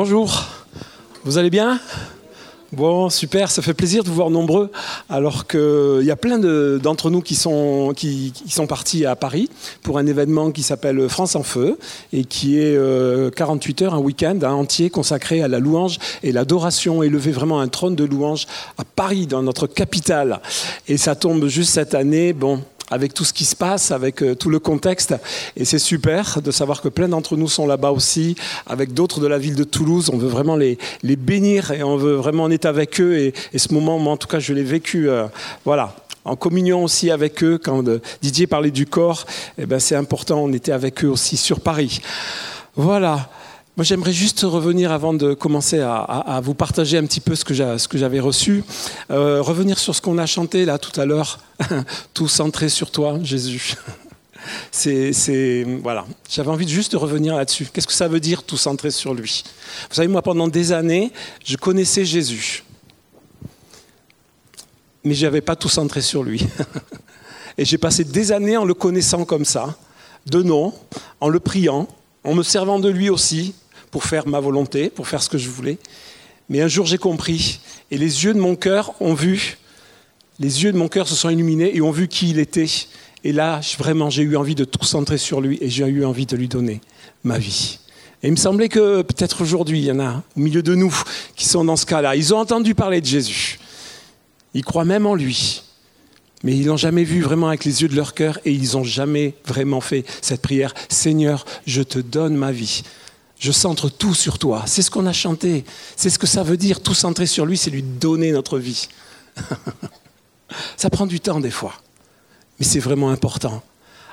Bonjour, vous allez bien? Bon, super, ça fait plaisir de vous voir nombreux, alors qu'il y a plein d'entre nous qui sont, qui, sont partis à Paris pour un événement qui s'appelle France en Feu et qui est 48 euh, heures, un week-end entier consacré à la louange et l'adoration, élever vraiment un trône de louange à Paris, dans notre capitale. Et ça tombe juste cette année, bon, avec tout ce qui se passe, avec euh, tout le contexte. Et c'est super de savoir que plein d'entre nous sont là-bas aussi, avec d'autres de la ville de Toulouse. On veut vraiment les, les bénir et on veut vraiment en être avec eux. Et, ce moment, moi en tout cas, je l'ai vécu. Euh, voilà en communion aussi avec eux. Quand euh, Didier parlait du corps, eh ben c'est important, on était avec eux aussi sur Paris. Voilà. Moi, j'aimerais juste revenir avant de commencer à, vous partager un petit peu ce que j'avais reçu, euh, revenir sur ce qu'on a chanté là tout à l'heure, tout centré sur toi, Jésus. C'est voilà, j'avais envie de juste revenir là-dessus. Qu'est-ce que ça veut dire tout centré sur lui? Vous savez, moi, pendant des années, je connaissais Jésus, mais je n'avais pas tout centré sur lui. Et j'ai passé des années en le connaissant comme ça, de nom, en le priant, en me servant de lui aussi, pour faire ma volonté, pour faire ce que je voulais. Mais un jour j'ai compris, et les yeux de mon cœur ont vu, les yeux de mon cœur se sont illuminés et ont vu qui il était. Et là, vraiment, j'ai eu envie de tout centrer sur lui et j'ai eu envie de lui donner ma vie. Et il me semblait que peut-être aujourd'hui, il y en a au milieu de nous qui sont dans ce cas-là. Ils ont entendu parler de Jésus. Ils croient même en lui. Mais ils l'ont jamais vu vraiment avec les yeux de leur cœur et ils n'ont jamais vraiment fait cette prière. Seigneur, je te donne ma vie. Je centre tout sur toi. C'est ce qu'on a chanté. C'est ce que ça veut dire. Tout centrer sur lui, c'est lui donner notre vie. ça prend du temps des fois. Mais c'est vraiment important.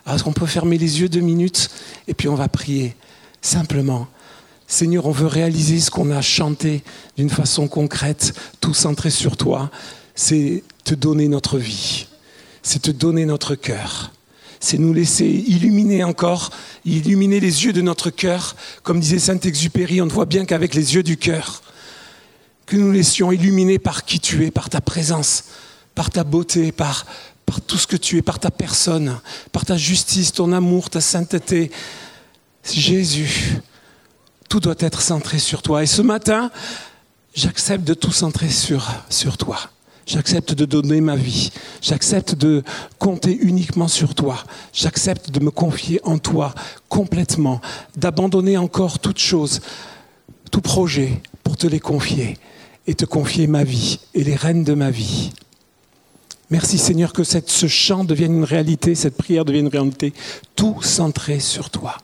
Alors qu'on peut fermer les yeux deux minutes et puis on va prier simplement. Seigneur, on veut réaliser ce qu'on a chanté d'une façon concrète, tout centré sur toi. C'est te donner notre vie. C'est te donner notre cœur c'est nous laisser illuminer encore, illuminer les yeux de notre cœur. Comme disait Saint-Exupéry, on ne voit bien qu'avec les yeux du cœur. Que nous laissions illuminer par qui tu es, par ta présence, par ta beauté, par, tout ce que tu es, par ta personne, par ta justice, ton amour, ta sainteté. Jésus, tout doit être centré sur toi. Et ce matin, j'accepte de tout centrer sur toi. J'accepte de donner ma vie. J'accepte de compter uniquement sur toi. J'accepte de me confier en toi complètement, d'abandonner encore toute chose, tout projet pour te les confier et te confier ma vie et les rênes de ma vie. Merci Seigneur que ce chant devienne une réalité, cette prière devienne une réalité, tout centré sur toi.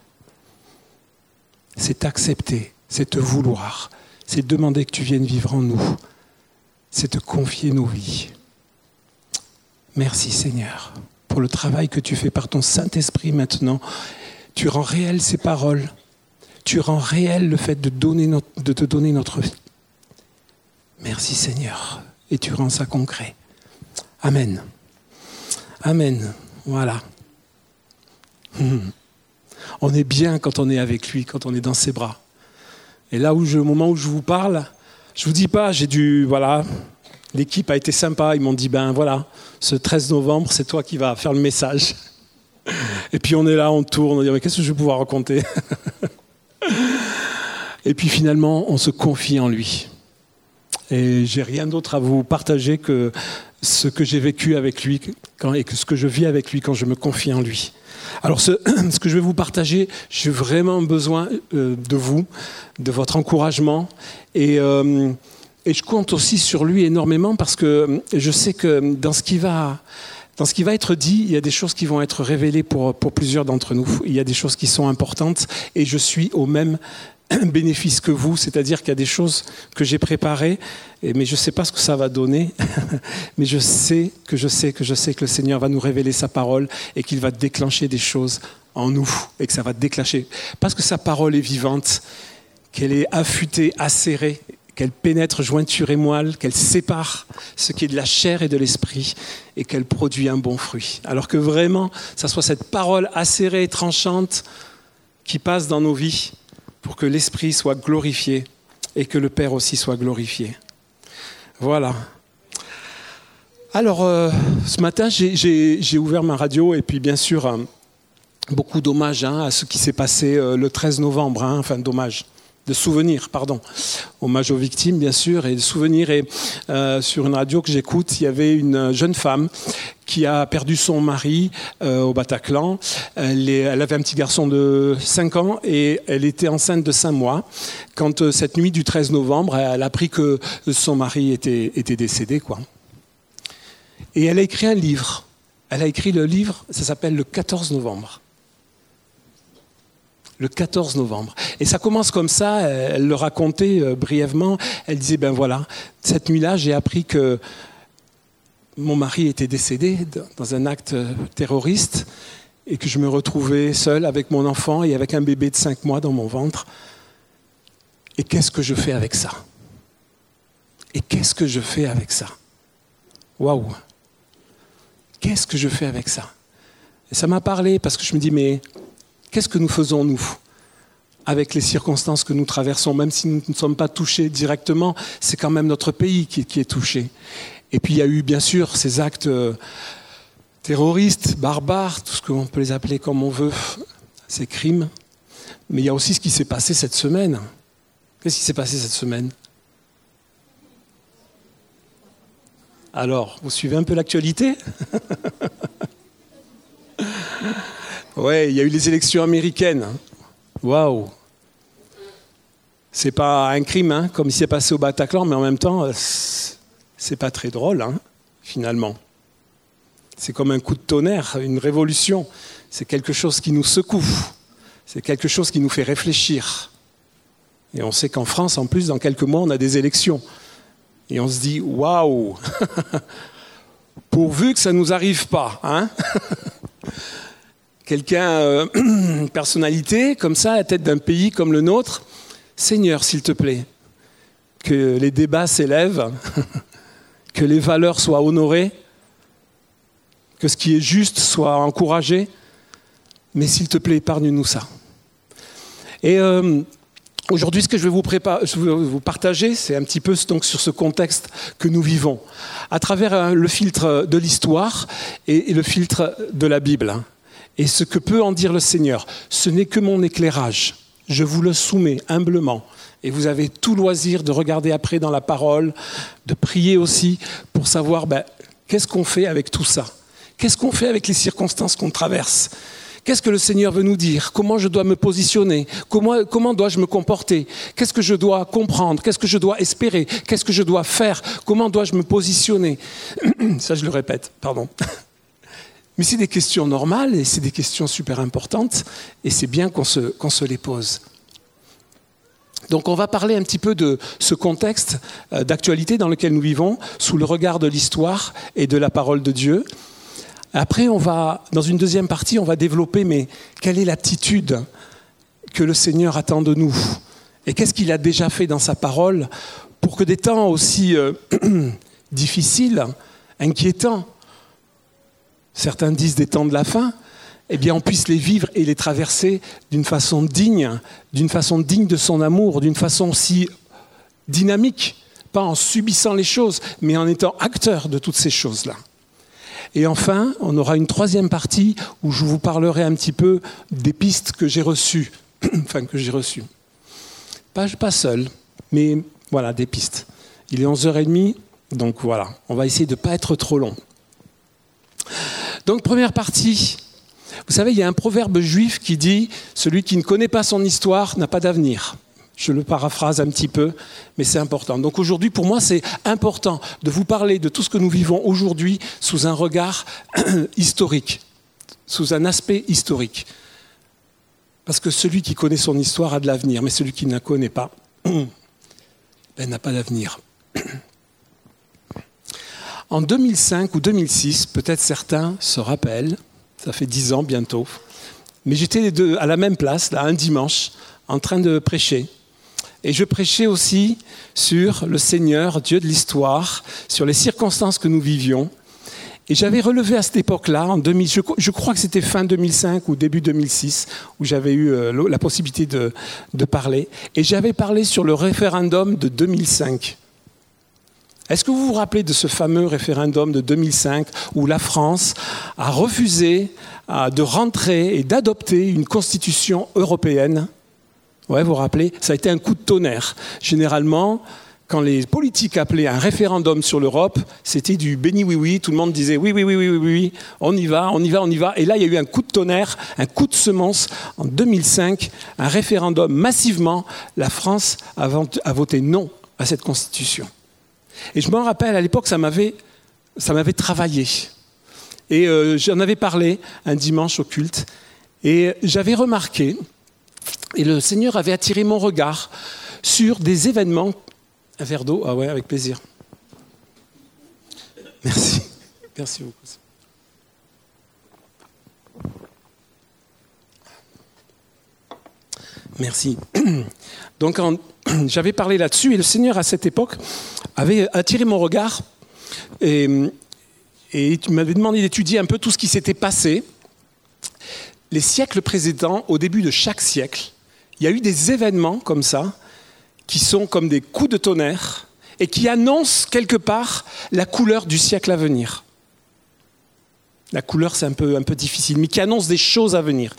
C'est accepter, c'est te vouloir, c'est demander que tu viennes vivre en nous c'est te confier nos vies. Merci Seigneur pour le travail que tu fais par ton Saint-Esprit maintenant. Tu rends réel ces paroles. Tu rends réel le fait de, donner te donner notre vie. Merci Seigneur. Et tu rends ça concret. Amen. Amen. Voilà. Hmm. On est bien quand on est avec lui, quand on est dans ses bras. Et là où je, au moment où je vous parle, je vous dis pas, j'ai dû, voilà, l'équipe a été sympa. Ils m'ont dit, ben voilà, ce 13 novembre, c'est toi qui vas faire le message. Et puis on est là, on tourne, on dit, mais qu'est-ce que je vais pouvoir raconter? Et puis finalement, on se confie en lui. Et j'ai rien d'autre à vous partager que ce que j'ai vécu avec lui et que ce que je vis avec lui quand je me confie en lui. Alors ce, que je vais vous partager, j'ai vraiment besoin euh, de vous, de votre encouragement. Et, euh, et, je compte aussi sur lui énormément parce que je sais que dans ce qui va... Dans ce qui va être dit, il y a des choses qui vont être révélées pour, pour plusieurs d'entre nous. Il y a des choses qui sont importantes et je suis au même bénéfice que vous, c'est-à-dire qu'il y a des choses que j'ai préparées, mais je ne sais pas ce que ça va donner, mais je sais que je sais que je sais que le Seigneur va nous révéler sa parole et qu'il va déclencher des choses en nous et que ça va déclencher, parce que sa parole est vivante, qu'elle est affûtée, acérée, qu'elle pénètre jointure et moelle, qu'elle sépare ce qui est de la chair et de l'esprit et qu'elle produit un bon fruit. Alors que vraiment, ça soit cette parole acérée, tranchante, qui passe dans nos vies pour que l'Esprit soit glorifié et que le Père aussi soit glorifié. Voilà. Alors, euh, ce matin, j'ai ouvert ma radio et puis bien sûr, euh, beaucoup d'hommages hein, à ce qui s'est passé euh, le 13 novembre. Hein, enfin, d'hommages. De souvenirs, pardon. Hommage aux victimes, bien sûr, et de souvenirs. Et euh, sur une radio que j'écoute, il y avait une jeune femme qui a perdu son mari euh, au Bataclan. Elle, avait un petit garçon de 5 ans et elle était enceinte de 5 mois. Quand euh, cette nuit du 13 novembre, elle a appris que son mari était, était décédé. Quoi. Et elle a écrit un livre. Elle a écrit le livre, ça s'appelle Le 14 novembre le 14 novembre. Et ça commence comme ça, elle le racontait euh, brièvement, elle disait, ben voilà, cette nuit-là, j'ai appris que mon mari était décédé dans un acte euh, terroriste et que je me retrouvais seule avec mon enfant et avec un bébé de 5 mois dans mon ventre. Et qu'est-ce que je fais avec ça? Et qu'est-ce que je fais avec ça? Waouh! Qu'est-ce que je fais avec ça? Et ça m'a parlé parce que je me dis, mais Qu'est-ce que nous faisons, nous avec les circonstances que nous traversons, même si nous ne sommes pas touchés directement, c'est quand même notre pays qui, est touché. Et puis il y a eu bien sûr ces actes euh, terroristes, barbares, tout ce qu'on peut les appeler comme on veut, ces crimes. Mais il y a aussi ce qui s'est passé cette semaine. Qu'est-ce qui s'est passé cette semaine? Alors, vous suivez un peu l'actualité? Ouais, il y a eu les élections américaines. Waouh C'est pas un crime, hein, comme il s'est passé au Bataclan, mais en même temps, euh, c'est pas très drôle, hein, finalement. C'est comme un coup de tonnerre, une révolution. C'est quelque chose qui nous secoue. C'est quelque chose qui nous fait réfléchir. Et on sait qu'en France, en plus, dans quelques mois, on a des élections. Et on se dit, waouh Pourvu que ça ne nous arrive pas. Hein quelqu'un, euh, une personnalité comme ça, à la tête d'un pays comme le nôtre, Seigneur, s'il te plaît, que les débats s'élèvent, que les valeurs soient honorées, que ce qui est juste soit encouragé, mais s'il te plaît, épargne-nous ça. Et euh, aujourd'hui, ce que je vais vous, je vais vous partager, c'est un petit peu donc, sur ce contexte que nous vivons, à travers euh, le filtre de l'histoire et, et le filtre de la Bible. Et ce que peut en dire le Seigneur, ce n'est que mon éclairage. Je vous le soumets humblement. Et vous avez tout loisir de regarder après dans la parole, de prier aussi pour savoir ben, qu'est-ce qu'on fait avec tout ça? Qu'est-ce qu'on fait avec les circonstances qu'on traverse? Qu'est-ce que le Seigneur veut nous dire? Comment je dois me positionner? Comment, comment dois-je me comporter? Qu'est-ce que je dois comprendre? Qu'est-ce que je dois espérer? Qu'est-ce que je dois faire? Comment dois-je me positionner? Ça, je le répète, pardon. Mais c'est des questions normales et c'est des questions super importantes et c'est bien qu'on se, les pose. Donc on va parler un petit peu de ce contexte euh, d'actualité dans lequel nous vivons, sous le regard de l'histoire et de la parole de Dieu. Après, on va, dans une deuxième partie, on va développer, mais quelle est l'attitude que le Seigneur attend de nous Et qu'est-ce qu'il a déjà fait dans sa parole pour que des temps aussi euh, difficiles, inquiétants, certains disent des temps de la fin, eh bien on puisse les vivre et les traverser d'une façon digne, d'une façon digne de son amour, d'une façon aussi dynamique, pas en subissant les choses, mais en étant acteur de toutes ces choses-là. Et enfin, on aura une troisième partie où je vous parlerai un petit peu des pistes que j'ai reçues, enfin que j'ai reçues. Pas, pas seul, mais voilà, des pistes. Il est 11h30, donc voilà, on va essayer de ne pas être trop long. Donc première partie, vous savez, il y a un proverbe juif qui dit Celui qui ne connaît pas son histoire n'a pas d'avenir. Je le paraphrase un petit peu, mais c'est important. Donc aujourd'hui, pour moi, c'est important de vous parler de tout ce que nous vivons aujourd'hui sous un regard historique, sous un aspect historique. Parce que celui qui connaît son histoire a de l'avenir, mais celui qui ne la connaît pas ben, n'a pas d'avenir. En 2005 ou 2006, peut-être certains se rappellent, ça fait dix ans bientôt, mais j'étais à la même place, là, un dimanche, en train de prêcher. Et je prêchais aussi sur le Seigneur, Dieu de l'histoire, sur les circonstances que nous vivions. Et j'avais relevé à cette époque-là, en je, crois que c'était fin 2005 ou début 2006, où j'avais eu euh, la possibilité de parler. Et j'avais parlé sur le référendum de 2005. Est-ce que vous vous rappelez de ce fameux référendum de 2005 où la France a refusé de rentrer et d'adopter une constitution européenne? Ouais, vous vous rappelez? Ça a été un coup de tonnerre. Généralement, quand les politiques appelaient un référendum sur l'Europe, c'était du béni oui oui. Tout le monde disait oui oui oui oui oui oui, on y va, on y va, on y va. Et là, il y a eu un coup de tonnerre, un coup de semence en 2005, un référendum massivement. La France a voté non à cette constitution. Et je me rappelle à l'époque, ça m'avait, ça m'avait travaillé. Et euh, j'en avais parlé un dimanche au culte. Et j'avais remarqué, et le Seigneur avait attiré mon regard sur des événements. Un verre d'eau? Ah ouais, avec plaisir. Merci. Merci beaucoup. Merci. Donc j'avais parlé là-dessus et le Seigneur à cette époque avait attiré mon regard et, m'avais demandé d'étudier un peu tout ce qui s'était passé. Les siècles précédents, au début de chaque siècle, il y a eu des événements comme ça qui sont comme des coups de tonnerre et qui annoncent quelque part la couleur du siècle à venir. La couleur, c'est un peu, un peu difficile, mais qui annoncent des choses à venir.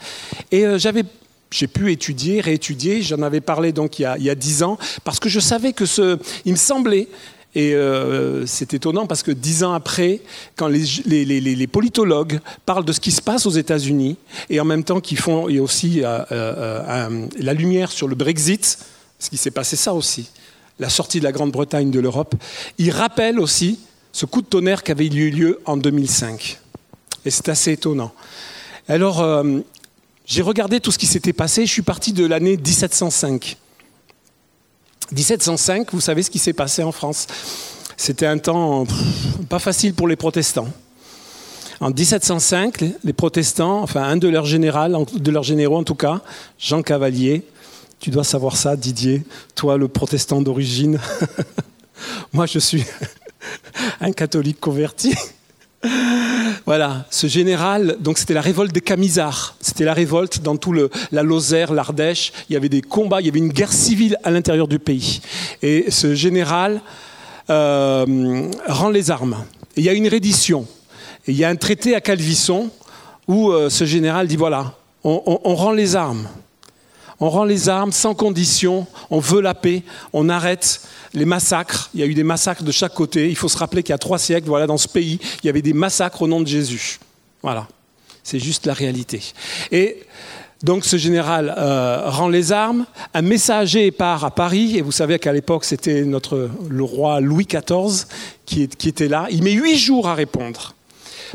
Et euh, j'avais j'ai pu étudier, réétudier. J'en avais parlé donc il y a dix ans parce que je savais que ce, il me semblait et euh, c'est étonnant parce que dix ans après, quand les, politologues parlent de ce qui se passe aux États-Unis, et en même temps qu'ils font aussi euh, euh, la lumière sur le Brexit, ce qui s'est passé ça aussi, la sortie de la Grande-Bretagne de l'Europe, ils rappellent aussi ce coup de tonnerre qui avait eu lieu en 2005. Et c'est assez étonnant. Alors, j'ai regardé tout ce qui s'était passé. Je suis parti de l'année 1705. 1705, vous savez ce qui s'est passé en France. C'était un temps pas facile pour les protestants. En 1705, les protestants, enfin un de leurs, généraux en tout cas, Jean Cavalier, tu dois savoir ça, Didier, toi le protestant d'origine. Moi je suis un catholique converti. Voilà, ce général, donc c'était la révolte des Camisards. C'était la révolte dans tout le, la Lozère, l'Ardèche. Il y avait des combats, il y avait une guerre civile à l'intérieur du pays. Et ce général euh, rend les armes. Il y a une reddition. Il y a un traité à Calvisson où euh, ce général dit voilà, on rend les armes. On rend les armes sans condition, on veut la paix, on arrête les massacres. Il y a eu des massacres de chaque côté. Il faut se rappeler qu'il y a trois siècles, voilà, dans ce pays, il y avait des massacres au nom de Jésus. Voilà, c'est juste la réalité. Et donc ce général euh, rend les armes, un messager part à Paris, et vous savez qu'à l'époque c'était notre le roi Louis XIV qui, qui était là. Il met huit jours à répondre.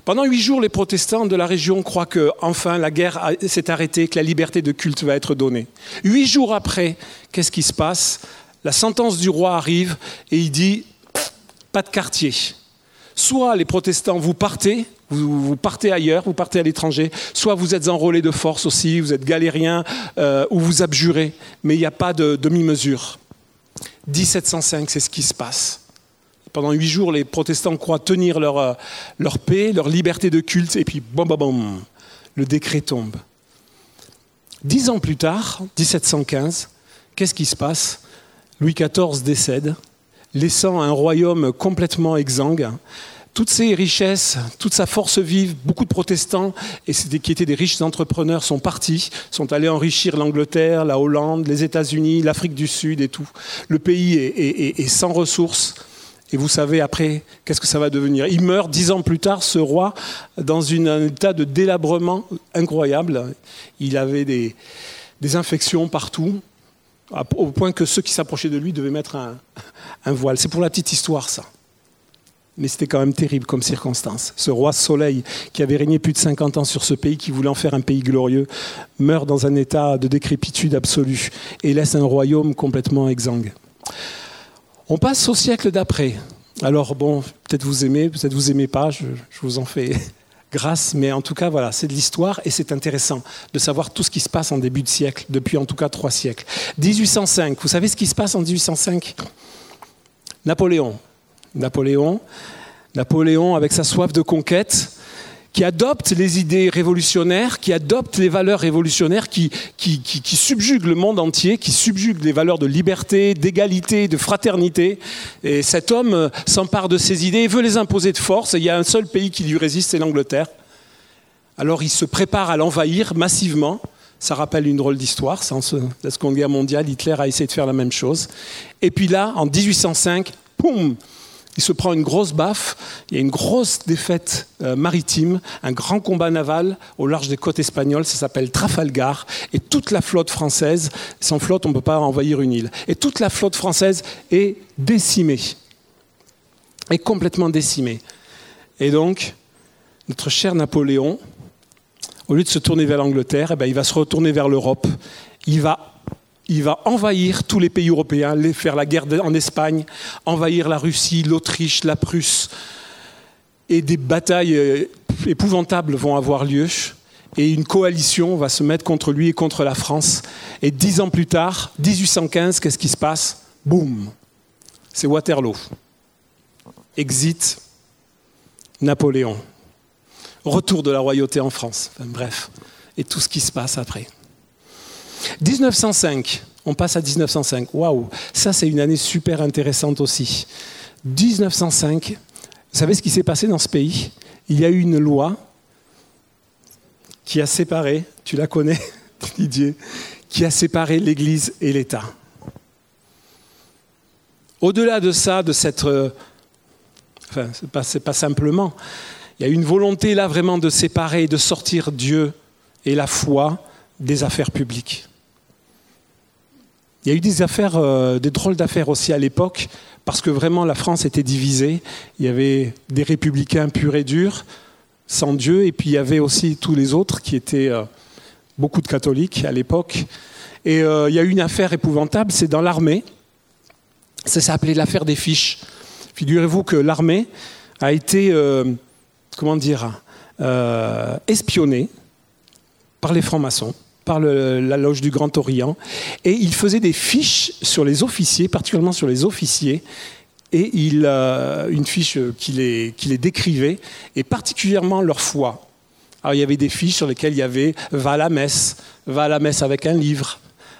Pendant huit jours, les protestants de la région croient que enfin la guerre s'est arrêtée, que la liberté de culte va être donnée. Huit jours après, qu'est-ce qui se passe? La sentence du roi arrive et il dit pas de quartier. Soit les protestants, vous partez, vous, partez ailleurs, vous partez à l'étranger, soit vous êtes enrôlés de force aussi, vous êtes galériens euh, ou vous abjurez, mais il n'y a pas de demi-mesure. 1705, c'est ce qui se passe. Pendant huit jours, les protestants croient tenir leur, euh, leur paix, leur liberté de culte, et puis bam, bam, bam, le décret tombe. Dix ans plus tard, 1715, qu'est-ce qui se passe? Louis XIV décède, laissant un royaume complètement exsangue. Toutes ses richesses, toute sa force vive, beaucoup de protestants et qui étaient des riches entrepreneurs sont partis, sont allés enrichir l'Angleterre, la Hollande, les États-Unis, l'Afrique du Sud et tout. Le pays est, sans ressources. Et vous savez après, qu'est-ce que ça va devenir Il meurt dix ans plus tard, ce roi, dans un état de délabrement incroyable. Il avait des infections partout au point que ceux qui s'approchaient de lui devaient mettre un, voile. C'est pour la petite histoire, ça. Mais c'était quand même terrible comme circonstance. Ce roi Soleil, qui avait régné plus de 50 ans sur ce pays, qui voulait en faire un pays glorieux, meurt dans un état de décrépitude absolue et laisse un royaume complètement exsangue. On passe au siècle d'après. Alors bon, peut-être vous aimez, peut-être vous aimez pas, je vous en fais grâce, mais en tout cas, voilà, c'est de l'histoire et c'est intéressant de savoir tout ce qui se passe en début de siècle, depuis en tout cas trois siècles. 1805, vous savez ce qui se passe en 1805 Napoléon. Napoléon, Napoléon avec sa soif de conquête, qui adopte les idées révolutionnaires, qui adopte les valeurs révolutionnaires, qui, qui, qui, subjugue le monde entier, qui subjugue les valeurs de liberté, d'égalité, de fraternité. Et cet homme euh, s'empare de ces idées et veut les imposer de force. Et il y a un seul pays qui lui résiste, c'est l'Angleterre. Alors il se prépare à l'envahir massivement. Ça rappelle une drôle d'histoire. La Seconde Guerre mondiale, Hitler a essayé de faire la même chose. Et puis là, en 1805, poum, il se prend une grosse baffe, il y a une grosse défaite euh, maritime, un grand combat naval au large des côtes espagnoles, ça s'appelle Trafalgar, et toute la flotte française, sans flotte on ne peut pas envahir une île, et toute la flotte française est décimée, est complètement décimée. Et donc, notre cher Napoléon, au lieu de se tourner vers l'Angleterre, eh ben, il va se retourner vers l'Europe, il va il va envahir tous les pays européens, faire la guerre en Espagne, envahir la Russie, l'Autriche, la Prusse. Et des batailles euh, épouvantables vont avoir lieu. Et une coalition va se mettre contre lui et contre la France. Et dix ans plus tard, 1815, qu'est-ce qui se passe? Boum C'est Waterloo. Exit Napoléon. Retour de la royauté en France. bref. Et tout ce qui se passe après. 1905, on passe à 1905. Waouh, ça c'est une année super intéressante aussi. 1905, vous savez ce qui s'est passé dans ce pays? Il y a eu une loi qui a séparé, tu la connais Didier, qui a séparé l'Église et l'État. Au-delà de ça, de cette... Euh, enfin, c'est pas, pas simplement. Il y a une volonté là vraiment de séparer, de sortir Dieu et la foi des affaires publiques. Il y a eu des affaires, euh, des drôles d'affaires aussi à l'époque, parce que vraiment la France était divisée. Il y avait des républicains purs et durs, sans Dieu, et puis il y avait aussi tous les autres qui étaient euh, beaucoup de catholiques à l'époque. Et euh, il y a eu une affaire épouvantable, c'est dans l'armée. Ça s'appelait l'affaire des fiches. Figurez-vous que l'armée a été, comment dire, espionnée par les francs-maçons par la loge du Grand Orient, et il faisait des fiches sur les officiers, particulièrement sur les officiers, et il, euh, une fiche qui les, qui les décrivait, et particulièrement leur foi. Alors il y avait des fiches sur lesquelles il y avait va à la messe, va à la messe avec un livre,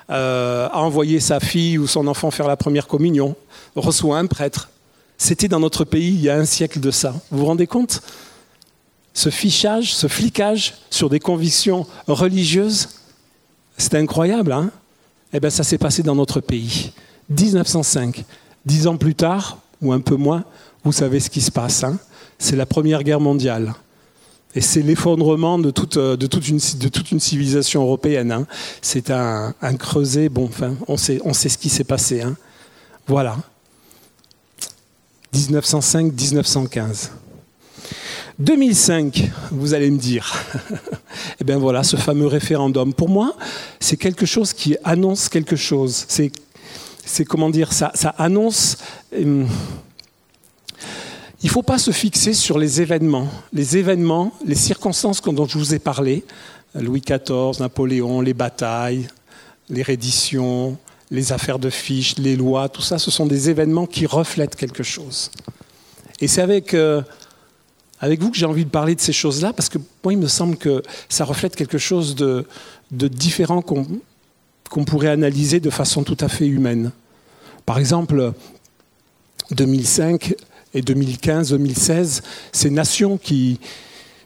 euh, a envoyé sa fille ou son enfant faire la première communion, reçoit un prêtre. C'était dans notre pays il y a un siècle de ça. Vous vous rendez compte? Ce fichage, ce flicage sur des convictions religieuses, c'est incroyable, hein? Eh bien, ça s'est passé dans notre pays. 1905. Dix ans plus tard, ou un peu moins, vous savez ce qui se passe. Hein? C'est la Première Guerre mondiale. Et c'est l'effondrement de toute, toute, une, civilisation européenne. Hein. C'est un, creuset. Bon, enfin, on sait, on sait ce qui s'est passé. Hein. Voilà. 1905-1915. 2005, vous allez me dire. eh bien voilà, ce fameux référendum. Pour moi, c'est quelque chose qui annonce quelque chose. C'est, comment dire, ça, annonce. Hum, il ne faut pas se fixer sur les événements. Les événements, les circonstances dont je vous ai parlé, Louis XIV, Napoléon, les batailles, les redditions, les affaires de fiches, les lois, tout ça, ce sont des événements qui reflètent quelque chose. Et c'est avec euh, avec vous que j'ai envie de parler de ces choses-là, parce que moi, il me semble que ça reflète quelque chose de, différent qu'on pourrait analyser de façon tout à fait humaine. Par exemple, 2005 et 2015, 2016, ces nations qui,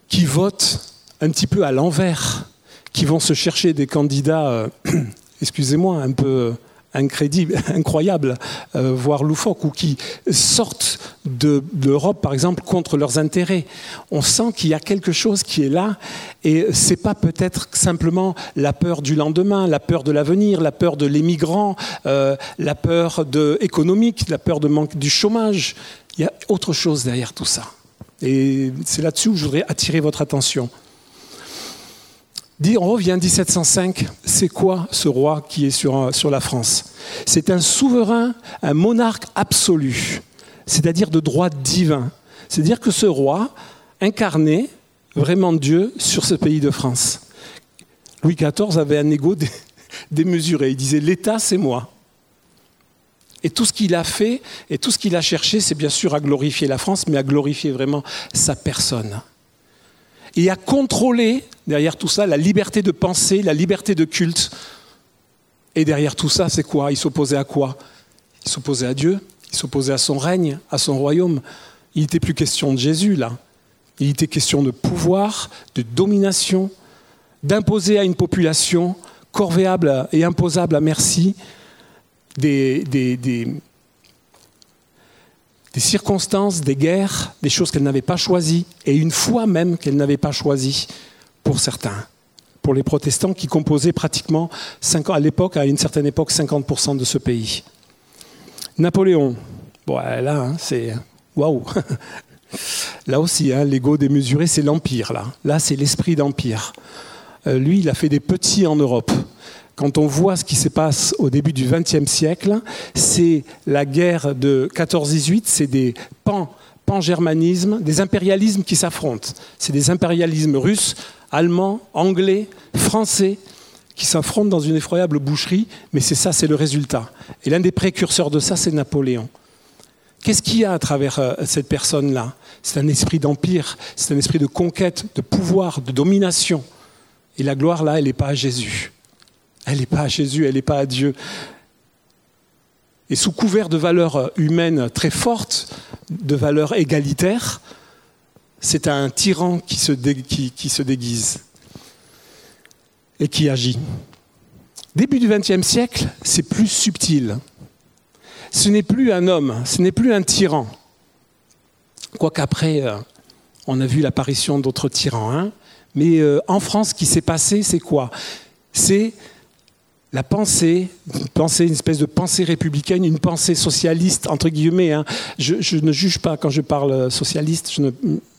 qui votent un petit peu à l'envers, qui vont se chercher des candidats, euh, excusez-moi, un peu incroyable, incroyables, euh, voire loufoques, ou qui sortent de, l'Europe, par exemple, contre leurs intérêts. On sent qu'il y a quelque chose qui est là, et c'est pas peut-être simplement la peur du lendemain, la peur de l'avenir, la peur de l'émigrant, euh, la peur de, économique, la peur de manque du chômage. Il y a autre chose derrière tout ça. Et c'est là-dessus où je voudrais attirer votre attention on revient 1705, c'est quoi ce roi qui est sur, sur la France? C'est un souverain, un monarque absolu, c'est-à-dire de droit divin. C'est-à-dire que ce roi incarnait vraiment Dieu sur ce pays de France. Louis XIV avait un ego démesuré. Il disait L'État, c'est moi. Et tout ce qu'il a fait et tout ce qu'il a cherché, c'est bien sûr à glorifier la France, mais à glorifier vraiment sa personne et à contrôler derrière tout ça la liberté de penser, la liberté de culte. Et derrière tout ça, c'est quoi? Il s'opposait à quoi? Il s'opposait à Dieu, il s'opposait à son règne, à son royaume. Il n'était plus question de Jésus là. Il était question de pouvoir, de domination, d'imposer à une population corvéable et imposable à merci des, des, circonstances, des guerres, des choses qu'elle n'avait pas choisies, et une foi même qu'elle n'avait pas choisie pour certains, pour les protestants qui composaient pratiquement, à l'époque, à une certaine époque, 50% de ce pays. Napoléon, bon, là, hein, c'est waouh Là aussi, hein, l'ego démesuré, c'est l'empire. Là, là c'est l'esprit d'empire. Euh, lui, il a fait des petits en Europe. Quand on voit ce qui se passe au début du XXe siècle, c'est la guerre de 14-18, c'est des pan, pan-germanismes, des impérialismes qui s'affrontent. C'est des impérialismes russes, allemands, anglais, français, qui s'affrontent dans une effroyable boucherie, mais c'est ça, c'est le résultat. Et l'un des précurseurs de ça, c'est Napoléon. Qu'est-ce qu'il y a à travers euh, cette personne-là? C'est un esprit d'empire, c'est un esprit de conquête, de pouvoir, de domination. Et la gloire, là, elle n'est pas à Jésus. Elle n'est pas à Jésus, elle n'est pas à Dieu. Et sous couvert de valeurs humaines très fortes, de valeurs égalitaires, c'est un tyran qui se, déguise et qui agit. Début du XXe siècle, c'est plus subtil ce n'est plus un homme, ce n'est plus un tyran. Quoiqu'après, euh, on a vu l'apparition d'autres tyrans. Hein. Mais euh, en France, ce qui s'est passé, c'est quoi? C'est la pensée, une pensée, une espèce de pensée républicaine, une pensée socialiste, entre guillemets. Hein. Je, ne juge pas, quand je parle socialiste, je ne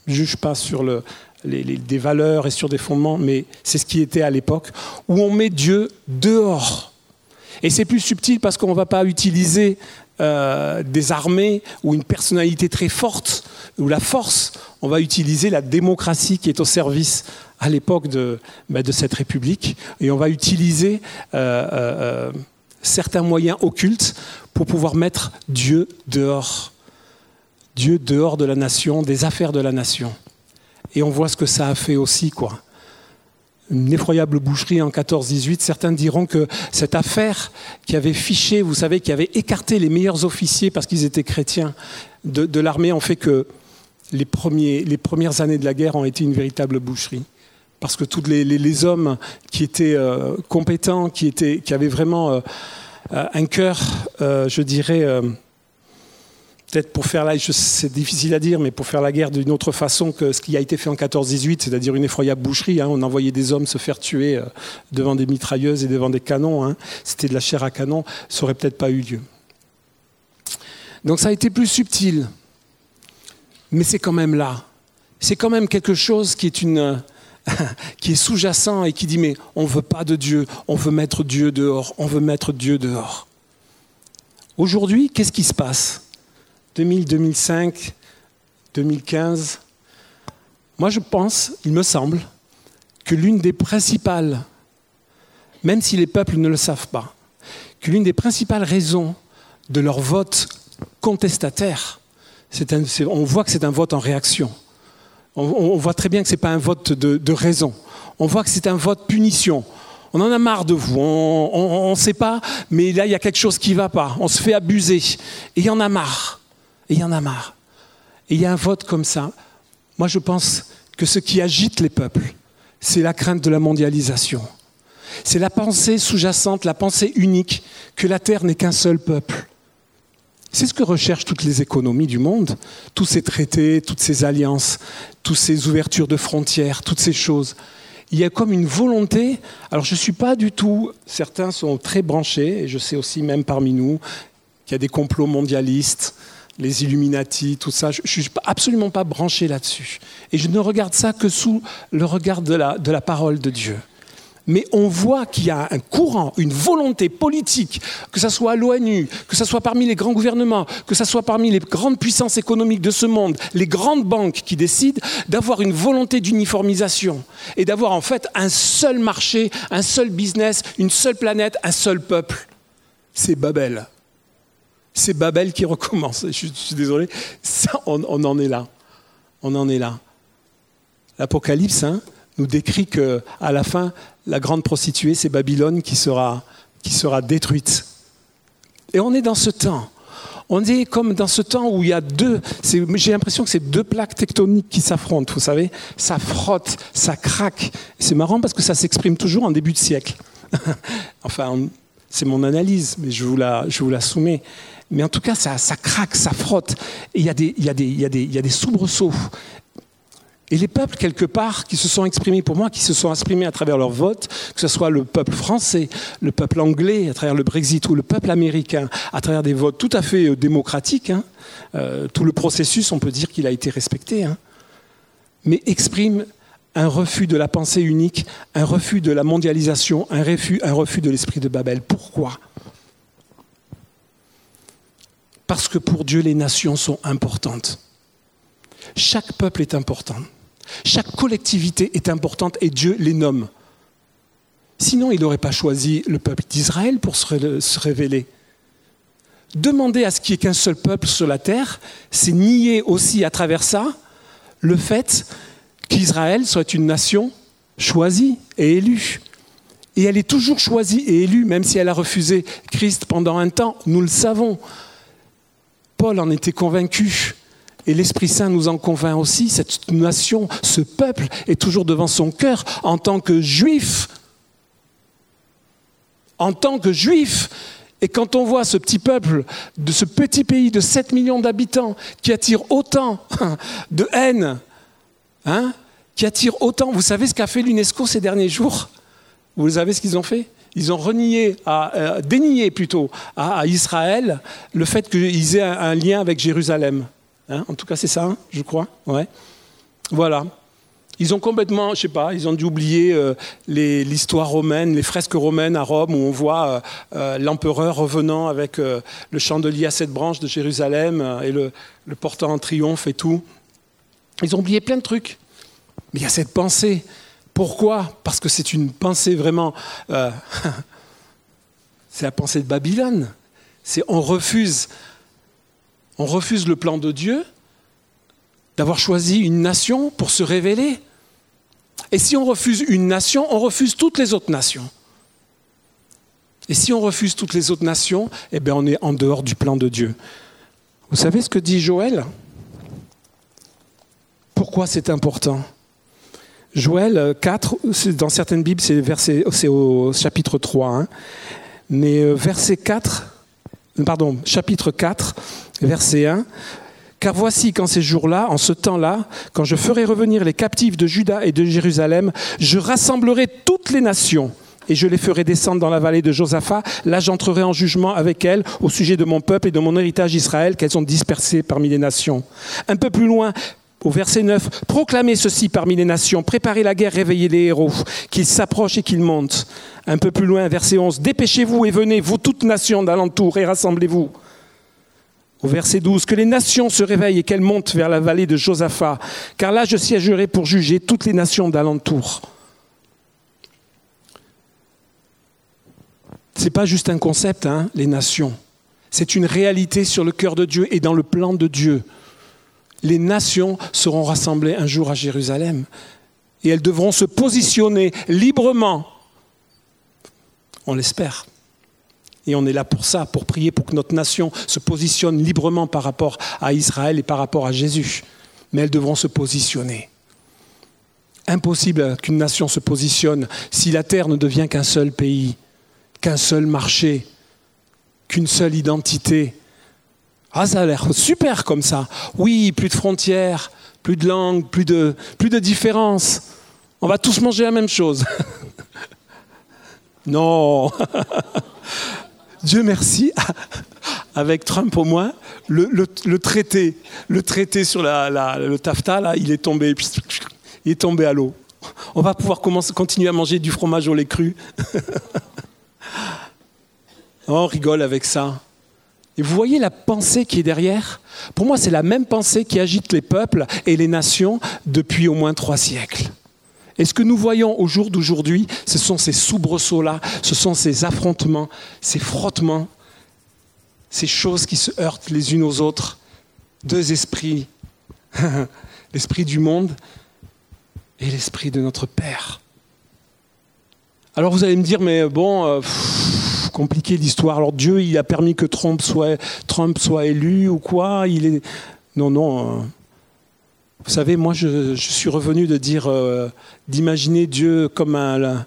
juge pas sur le, des valeurs et sur des fondements, mais c'est ce qui était à l'époque, où on met Dieu dehors. Et c'est plus subtil parce qu'on ne va pas utiliser euh, des armées ou une personnalité très forte ou la force, on va utiliser la démocratie qui est au service à l'époque de, bah, de, cette République et on va utiliser euh, euh, certains moyens occultes pour pouvoir mettre Dieu dehors. Dieu dehors de la nation, des affaires de la nation. Et on voit ce que ça a fait aussi, quoi une effroyable boucherie en 14-18. Certains diront que cette affaire qui avait fiché, vous savez, qui avait écarté les meilleurs officiers parce qu'ils étaient chrétiens de, l'armée, ont fait que les, premiers, les premières années de la guerre ont été une véritable boucherie. Parce que tous les, hommes qui étaient euh, compétents, qui, étaient, qui avaient vraiment euh, euh, un cœur, je dirais, peut-être pour faire la, c'est difficile à dire, mais pour faire la guerre d'une autre façon que ce qui a été fait en 14-18, c'est-à-dire une effroyable boucherie. Hein. on envoyait des hommes se faire tuer devant des mitrailleuses et devant des canons. Hein. C'était de la chair à canon, ça aurait peut-être pas eu lieu. Donc ça a été plus subtil, mais c'est quand même là. C'est quand même quelque chose qui est une qui est sous-jacent et qui dit mais on veut pas de Dieu, on veut mettre Dieu dehors, on veut mettre Dieu dehors. Aujourd'hui, qu'est-ce qui se passe? 2000, 2005, 2015, moi je pense, il me semble, que l'une des principales, même si les peuples ne le savent pas, que l'une des principales raisons de leur vote contestataire, on voit que c'est un vote en réaction. On, voit très bien que ce n'est pas un vote de, raison. On voit que c'est un vote punition on en a marre de vous, on ne sait pas, mais là, il y a quelque chose qui ne va pas, on se fait abuser, et il y en a marre. Et il y en a marre. Et il y a un vote comme ça. Moi, je pense que ce qui agite les peuples, c'est la crainte de la mondialisation. C'est la pensée sous-jacente, la pensée unique, que la Terre n'est qu'un seul peuple. C'est ce que recherchent toutes les économies du monde, tous ces traités, toutes ces alliances, toutes ces ouvertures de frontières, toutes ces choses. Il y a comme une volonté, alors je ne suis pas du tout, certains sont très branchés, et je sais aussi même parmi nous qu'il y a des complots mondialistes, les Illuminati, tout ça. Je ne suis absolument pas branché là-dessus. Et je ne regarde ça que sous le regard de la, de la parole de Dieu. Mais on voit qu'il y a un courant, une volonté politique, que ce soit à l'ONU, que ce soit parmi les grands gouvernements, que ce soit parmi les grandes puissances économiques de ce monde, les grandes banques qui décident d'avoir une volonté d'uniformisation et d'avoir en fait un seul marché, un seul business, une seule planète, un seul peuple. C'est Babel. C'est Babel qui recommence. Je, suis désolé, on, en est là. On en est là. L'Apocalypse hein, nous décrit que à la fin, la grande prostituée, c'est Babylone qui sera, qui sera détruite. Et on est dans ce temps. On est comme dans ce temps où il y a deux, j'ai l'impression que c'est deux plaques tectoniques qui s'affrontent, vous savez, ça frotte, ça craque. C'est marrant parce que ça s'exprime toujours en début de siècle. enfin, c'est mon analyse, mais je vous la, je vous la soumets. Mais en tout cas, ça, ça craque, ça frotte. Et il y, a des, des, des, il y a des soubresauts. Et les peuples, quelque part, qui se sont exprimés pour moi, qui se sont exprimés à travers leur vote, que ce soit le peuple français, le peuple anglais, à travers le Brexit, ou le peuple américain, à travers des votes tout à fait euh, démocratiques, hein, euh, tout le processus, on peut dire qu'il a été respecté, hein, mais expriment un refus de la pensée unique, un refus de la mondialisation, un refus de l'esprit de Babel. Pourquoi? Parce que pour Dieu, les nations sont importantes. Chaque peuple est important. Chaque collectivité est importante et Dieu les nomme. Sinon, il n'aurait pas choisi le peuple d'Israël pour se révéler. Demander à ce qu'il n'y ait qu'un seul peuple sur la terre, c'est nier aussi à travers ça le fait qu'Israël soit une nation choisie et élue. Et elle est toujours choisie et élue, même si elle a refusé Christ pendant un temps, nous le savons. Paul en était convaincu. Et l'Esprit Saint nous en convainc aussi, cette nation, ce peuple est toujours devant son cœur en tant que juif. En tant que juif. Et quand on voit ce petit peuple de ce petit pays de 7 millions d'habitants qui attire autant de haine, hein, qui attire autant, vous savez ce qu'a fait l'UNESCO ces derniers jours? Vous savez ce qu'ils ont fait? Ils ont renié, euh, dénié plutôt à, Israël le fait qu'ils aient un lien avec Jérusalem. Hein, en tout cas, c'est ça, je crois. Ouais. Voilà. Ils ont complètement, je sais pas, ils ont dû oublier euh, l'histoire romaine, les fresques romaines à Rome où on voit euh, euh, l'empereur revenant avec le chandelier à sept branches de Jérusalem et le, le, portant en triomphe et tout. Ils ont oublié plein de trucs. Mais il y a cette pensée. Pourquoi? Parce que c'est une pensée vraiment. c'est la pensée de Babylone. C'est on refuse on refuse le plan de Dieu d'avoir choisi une nation pour se révéler. Et si on refuse une nation, on refuse toutes les autres nations. Et si on refuse toutes les autres nations, eh bien on est en dehors du plan de Dieu. Vous savez ce que dit Joël? Pourquoi c'est important? Joël 4, dans certaines Bibles, c'est au chapitre 3, hein. mais euh, verset 4, pardon, chapitre 4, verset 1. Car voici qu'en ces jours-là, en ce temps-là, quand je ferai revenir les captifs de Juda et de Jérusalem, je rassemblerai toutes les nations et je les ferai descendre dans la vallée de Josaphat. Là, j'entrerai en jugement avec elles au sujet de mon peuple et de mon héritage Israël qu'elles ont dispersé parmi les nations. Un peu plus loin, au verset 9, proclamez ceci parmi les nations, préparez la guerre, réveillez les héros, qu'ils s'approchent et qu'ils montent. Un peu plus loin, verset 11, dépêchez-vous et venez, vous toutes nations d'alentour, et rassemblez-vous. Au verset 12, que les nations se réveillent et qu'elles montent vers la vallée de Josaphat, car là je siégerai pour juger toutes les nations d'alentour. Ce n'est pas juste un concept, hein, les nations. C'est une réalité sur le cœur de Dieu et dans le plan de Dieu. Les nations seront rassemblées un jour à Jérusalem et elles devront se positionner librement. On l'espère. Et on est là pour ça, pour prier pour que notre nation se positionne librement par rapport à Israël et par rapport à Jésus. Mais elles devront se positionner. Impossible qu'une nation se positionne si la terre ne devient qu'un seul pays, qu'un seul marché, qu'une seule identité. Ah, ça a l'air super comme ça. Oui, plus de frontières, plus de langues, plus de, plus de différences. On va tous manger la même chose. non. Dieu merci, avec Trump au moins, le, traité, sur le TAFTA, il est tombé, il est tombé à l'eau. On va pouvoir continuer à manger du fromage au lait cru. On rigole avec ça. Et vous voyez la pensée qui est derrière? Pour moi, c'est la même pensée qui agite les peuples et les nations depuis au moins trois siècles. Et ce que nous voyons au jour d'aujourd'hui, ce sont ces soubresauts-là, ce sont ces affrontements, ces frottements, ces choses qui se heurtent les unes aux autres. Deux esprits, l'esprit du monde et l'esprit de notre Père. Alors vous allez me dire, mais bon, euh, compliqué l'histoire. Alors Dieu, il a permis que Trump soit, élu ou quoi? Il est non, non. Euh, vous savez, moi, je, suis revenu de dire, euh, d'imaginer Dieu comme un,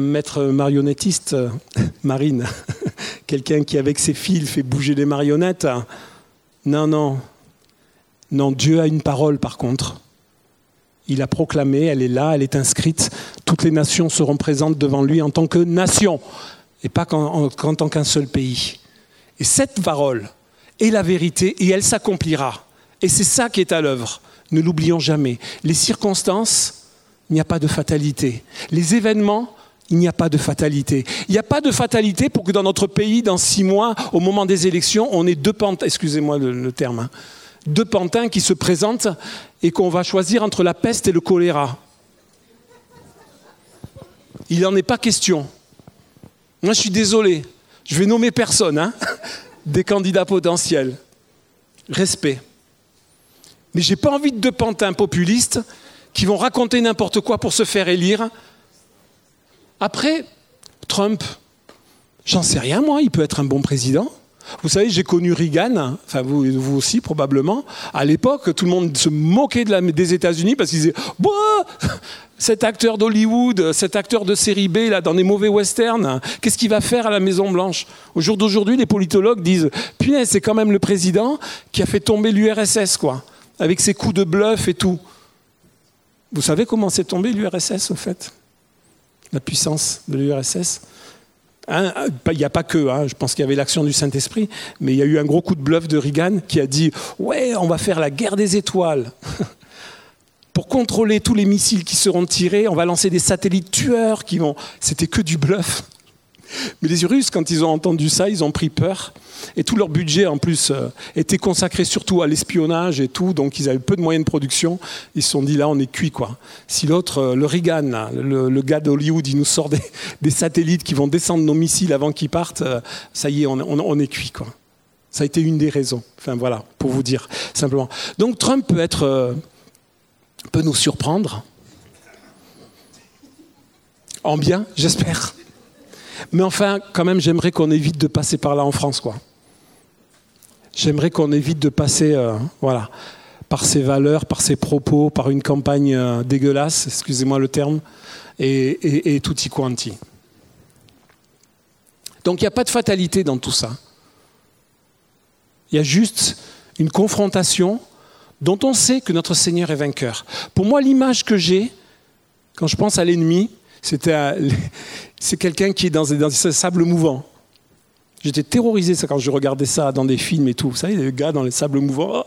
maître marionnettiste, Marine, quelqu'un qui, avec ses fils, fait bouger des marionnettes. Non, non. Non, Dieu a une parole, par contre. Il a proclamé, elle est là, elle est inscrite. Toutes les nations seront présentes devant lui en tant que nation, et pas qu'en tant qu'un seul pays. Et cette parole est la vérité, et elle s'accomplira. Et c'est ça qui est à l'œuvre. Ne l'oublions jamais. Les circonstances, il n'y a pas de fatalité. Les événements, il n'y a pas de fatalité. Il n'y a pas de fatalité pour que dans notre pays, dans six mois, au moment des élections, on ait deux pantins, excusez-moi le, terme, hein, deux pantins qui se présentent et qu'on va choisir entre la peste et le choléra. Il n'en est pas question. Moi, je suis désolé. Je vais nommer personne, hein, des candidats potentiels. Respect. Mais je n'ai pas envie de deux pantins populistes qui vont raconter n'importe quoi pour se faire élire. Après, Trump, j'en sais rien moi, il peut être un bon président. Vous savez, j'ai connu Reagan, enfin vous, vous, aussi probablement. À l'époque, tout le monde se moquait des États-Unis parce qu'ils disaient bah, cet acteur d'Hollywood, cet acteur de série B là dans des mauvais westerns, qu'est-ce qu'il va faire à la Maison Blanche Au jour d'aujourd'hui, les politologues disent punaise, c'est quand même le président qui a fait tomber l'URSS quoi, avec ses coups de bluff et tout. Vous savez comment c'est tombé l'URSS au fait? La puissance de l'URSS Hein, il n'y a pas que, hein, je pense qu'il y avait l'action du Saint-Esprit, mais il y a eu un gros coup de bluff de Reagan qui a dit Ouais, on va faire la guerre des étoiles. Pour contrôler tous les missiles qui seront tirés, on va lancer des satellites tueurs qui vont. C'était que du bluff. Mais les Russes, quand ils ont entendu ça, ils ont pris peur. Et tout leur budget, en plus, euh, était consacré surtout à l'espionnage et tout. Donc, ils avaient peu de moyens de production. Ils se sont dit, là, on est cuit, quoi. Si l'autre, euh, le Reagan, le, gars d'Hollywood, il nous sort des, satellites qui vont descendre nos missiles avant qu'ils partent, euh, ça y est, on, est cuit, quoi. Ça a été une des raisons. Enfin, voilà, pour vous dire, simplement. Donc, Trump peut être. peut nous surprendre. En bien, j'espère. Mais enfin, quand même, j'aimerais qu'on évite de passer par là en France, quoi. J'aimerais qu'on évite de passer, euh, voilà, par ses valeurs, par ses propos, par une campagne euh, dégueulasse, excusez-moi le terme, et, tout y quanti. Donc il n'y a pas de fatalité dans tout ça. Il y a juste une confrontation dont on sait que notre Seigneur est vainqueur. Pour moi, l'image que j'ai, quand je pense à l'ennemi, c'est quelqu'un qui est dans, des sables mouvants. J'étais terrorisé quand je regardais ça dans des films et tout. Vous savez, les gars dans les sables mouvants,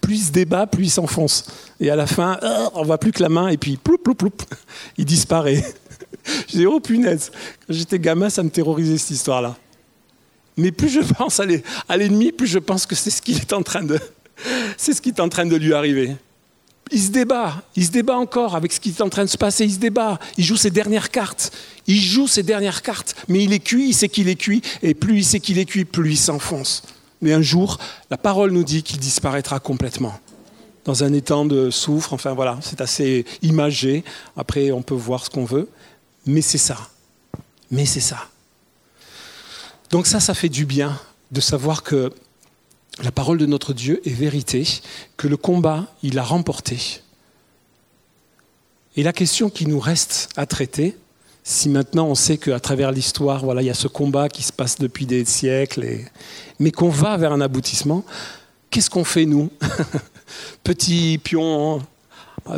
plus il se débat, plus il s'enfonce. Et à la fin, on voit plus que la main et puis ploup, ploup, ploup, il disparaît. je dis, oh punaise, quand j'étais gamin, ça me terrorisait cette histoire-là. Mais plus je pense à l'ennemi, plus je pense que c'est ce qui est en train de, c'est ce qui est en train de lui arriver il se débat, il se débat encore avec ce qui est en train de se passer, il se débat, il joue ses dernières cartes, il joue ses dernières cartes, mais il est cuit, il sait qu'il est cuit, et plus il sait qu'il est cuit, plus il s'enfonce. Mais un jour, la parole nous dit qu'il disparaîtra complètement. Dans un étang de souffre, enfin voilà, c'est assez imagé, après on peut voir ce qu'on veut, mais c'est ça. Mais c'est ça. Donc ça, ça fait du bien de savoir que la parole de notre Dieu est vérité, que le combat, il a remporté. Et la question qui nous reste à traiter, si maintenant on sait qu'à travers l'histoire, voilà, il y a ce combat qui se passe depuis des siècles, mais qu'on va vers un aboutissement, qu'est-ce qu'on fait nous? Petits pions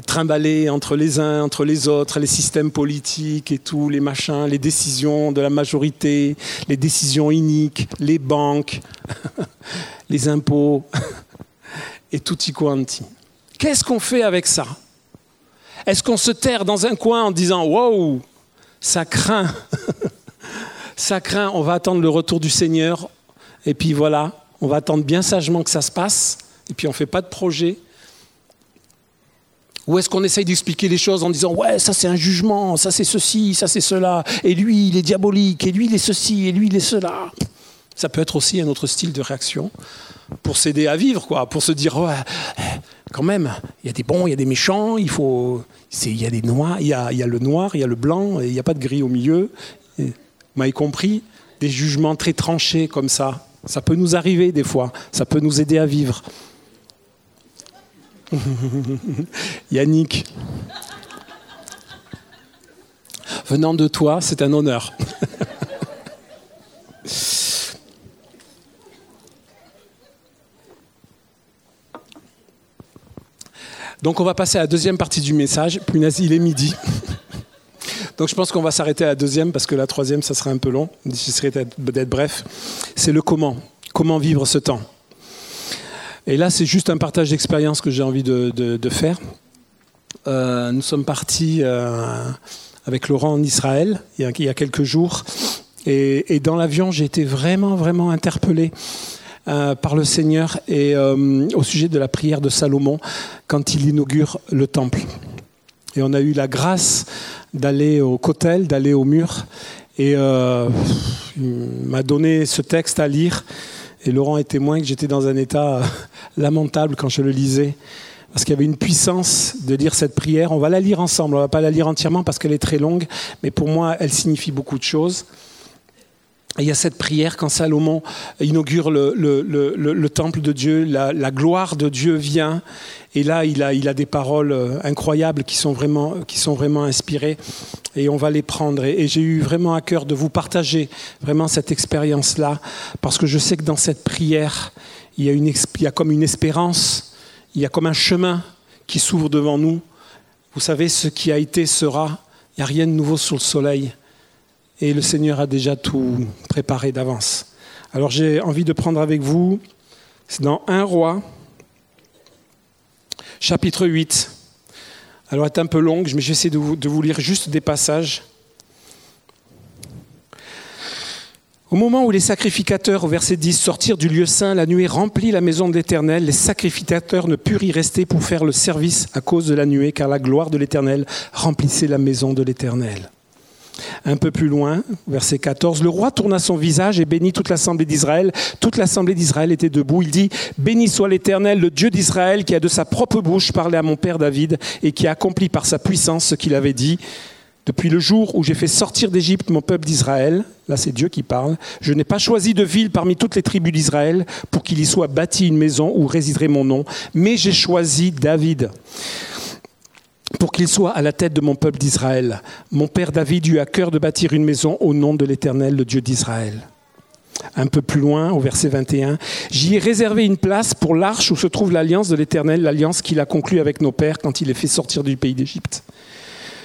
trimballer entre les uns, entre les autres, les systèmes politiques et tout, les machins, les décisions de la majorité, les décisions iniques, les banques, les impôts et tutti quanti. Qu'est-ce qu'on fait avec ça? Est-ce qu'on se terre dans un coin en disant Wow, ça craint Ça craint, on va attendre le retour du Seigneur, et puis voilà, on va attendre bien sagement que ça se passe, et puis on ne fait pas de projet, ou est-ce qu'on essaye d'expliquer les choses en disant ouais ça c'est un jugement, ça c'est ceci, ça c'est cela, et lui il est diabolique, et lui il est ceci, et lui il est cela? Ça peut être aussi un autre style de réaction pour s'aider à vivre, quoi, pour se dire quand même, il y a des bons, il y a des méchants, il faut, il y a des noirs, il y a, y a le noir, il y a le blanc, il n'y a pas de gris au milieu. Vous m'avez compris des jugements très tranchés comme ça. Ça peut nous arriver des fois, ça peut nous aider à vivre. Yannick, venant de toi, c'est un honneur. Donc on va passer à la deuxième partie du message. Punaise, il est midi. Donc je pense qu'on va s'arrêter à la deuxième parce que la troisième, ça serait un peu long. J'essaierai d'être bref. C'est le comment. Comment vivre ce temps. Et là, c'est juste un partage d'expérience que j'ai envie de, faire. Euh, nous sommes partis euh, avec Laurent en Israël il y a, quelques jours. Et, et dans l'avion, j'ai été vraiment, vraiment interpellé euh, par le Seigneur et euh, au sujet de la prière de Salomon quand il inaugure le temple. Et on a eu la grâce d'aller au cotel, d'aller au mur. Et euh, il m'a donné ce texte à lire. Et Laurent est témoin que j'étais dans un état lamentable quand je le lisais. Parce qu'il y avait une puissance de lire cette prière. On va la lire ensemble. On ne va pas la lire entièrement parce qu'elle est très longue. Mais pour moi, elle signifie beaucoup de choses il y a cette prière quand Salomon inaugure le, temple de Dieu, la, gloire de Dieu vient, et là il a, des paroles euh, incroyables qui sont, vraiment, qui sont vraiment inspirées, et on va les prendre. Et, j'ai eu vraiment à cœur de vous partager vraiment cette expérience-là, parce que je sais que dans cette prière, il y, a il y a comme une espérance, il y a comme un chemin qui s'ouvre devant nous. Vous savez, ce qui a été sera, il n'y a rien de nouveau sous le soleil et le Seigneur a déjà tout préparé d'avance. Alors j'ai envie de prendre avec vous, c'est dans 1 roi, chapitre 8. Alors elle est un peu longue, mais je vais essayer de vous, de vous lire juste des passages. Au moment où les sacrificateurs, au verset 10, sortirent du lieu saint, la nuée remplit la maison de l'Éternel. Les sacrificateurs ne purent y rester pour faire le service à cause de la nuée, car la gloire de l'Éternel remplissait la maison de l'Éternel. Un peu plus loin, verset 14, le roi tourna son visage et bénit toute l'assemblée d'Israël. Toute l'assemblée d'Israël était debout. Il dit, Béni soit l'Éternel, le Dieu d'Israël, qui a de sa propre bouche parlé à mon père David et qui a accompli par sa puissance ce qu'il avait dit. Depuis le jour où j'ai fait sortir d'Égypte mon peuple d'Israël, là c'est Dieu qui parle, je n'ai pas choisi de ville parmi toutes les tribus d'Israël pour qu'il y soit bâti une maison où résiderait mon nom, mais j'ai choisi David pour qu'il soit à la tête de mon peuple d'Israël. Mon père David eut à cœur de bâtir une maison au nom de l'Éternel, le Dieu d'Israël. Un peu plus loin, au verset 21, j'y ai réservé une place pour l'arche où se trouve l'alliance de l'Éternel, l'alliance qu'il a conclue avec nos pères quand il les fait sortir du pays d'Égypte.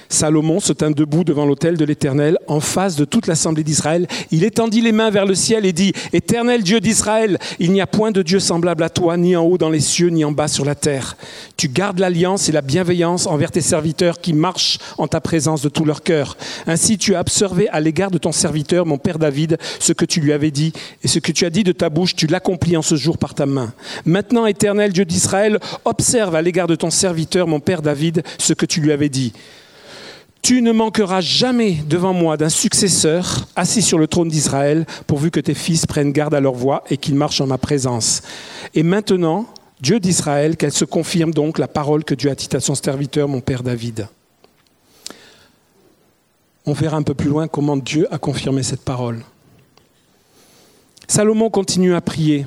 Salomon se tint debout devant l'autel de l'Éternel, en face de toute l'assemblée d'Israël. Il étendit les mains vers le ciel et dit, Éternel Dieu d'Israël, il n'y a point de Dieu semblable à toi, ni en haut dans les cieux, ni en bas sur la terre. Tu gardes l'alliance et la bienveillance envers tes serviteurs qui marchent en ta présence de tout leur cœur. Ainsi tu as observé à l'égard de ton serviteur, mon père David, ce que tu lui avais dit, et ce que tu as dit de ta bouche, tu l'accomplis en ce jour par ta main. Maintenant, Éternel Dieu d'Israël, observe à l'égard de ton serviteur, mon père David, ce que tu lui avais dit. Tu ne manqueras jamais devant moi d'un successeur assis sur le trône d'Israël, pourvu que tes fils prennent garde à leur voix et qu'ils marchent en ma présence. Et maintenant, Dieu d'Israël, qu'elle se confirme donc la parole que Dieu a dite à son serviteur, mon père David. On verra un peu plus loin comment Dieu a confirmé cette parole. Salomon continue à prier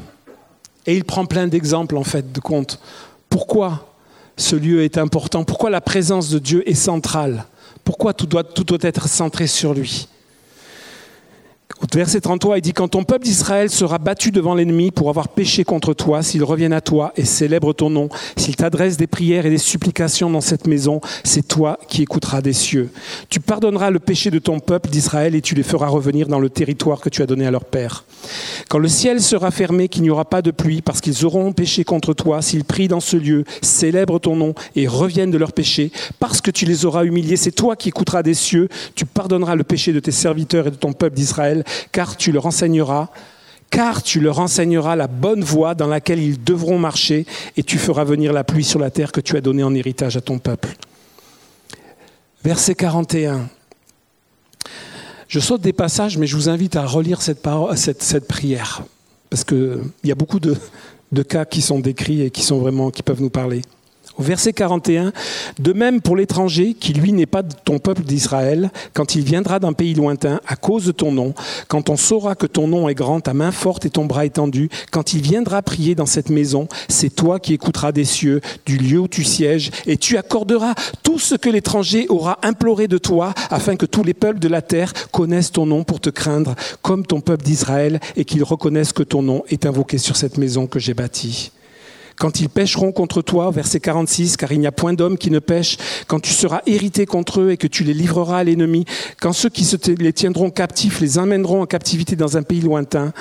et il prend plein d'exemples en fait de compte. Pourquoi ce lieu est important? Pourquoi la présence de Dieu est centrale? Pourquoi tout doit, tout doit être centré sur lui? Verset 33, il dit Quand ton peuple d'Israël sera battu devant l'ennemi pour avoir péché contre toi, s'il revient à toi et célèbre ton nom, s'il t'adresse des prières et des supplications dans cette maison, c'est toi qui écouteras des cieux. Tu pardonneras le péché de ton peuple d'Israël et tu les feras revenir dans le territoire que tu as donné à leur père. Quand le ciel sera fermé, qu'il n'y aura pas de pluie, parce qu'ils auront péché contre toi, s'ils prient dans ce lieu, célèbrent ton nom et reviennent de leur péché, parce que tu les auras humiliés, c'est toi qui écouteras des cieux, tu pardonneras le péché de tes serviteurs et de ton peuple d'Israël car tu leur enseigneras car tu leur enseigneras la bonne voie dans laquelle ils devront marcher, et tu feras venir la pluie sur la terre que tu as donnée en héritage à ton peuple. Verset 41. Je saute des passages, mais je vous invite à relire cette, prière, parce qu'il y a beaucoup de, cas qui sont décrits et qui, sont vraiment, qui peuvent nous parler. Verset 41, de même pour l'étranger, qui lui n'est pas ton peuple d'Israël, quand il viendra d'un pays lointain à cause de ton nom, quand on saura que ton nom est grand, ta main forte et ton bras étendu, quand il viendra prier dans cette maison, c'est toi qui écouteras des cieux, du lieu où tu sièges, et tu accorderas tout ce que l'étranger aura imploré de toi, afin que tous les peuples de la terre connaissent ton nom pour te craindre, comme ton peuple d'Israël, et qu'ils reconnaissent que ton nom est invoqué sur cette maison que j'ai bâtie quand ils pêcheront contre toi, verset 46, car il n'y a point d'homme qui ne pêche, quand tu seras hérité contre eux et que tu les livreras à l'ennemi, quand ceux qui les tiendront captifs les emmèneront en captivité dans un pays lointain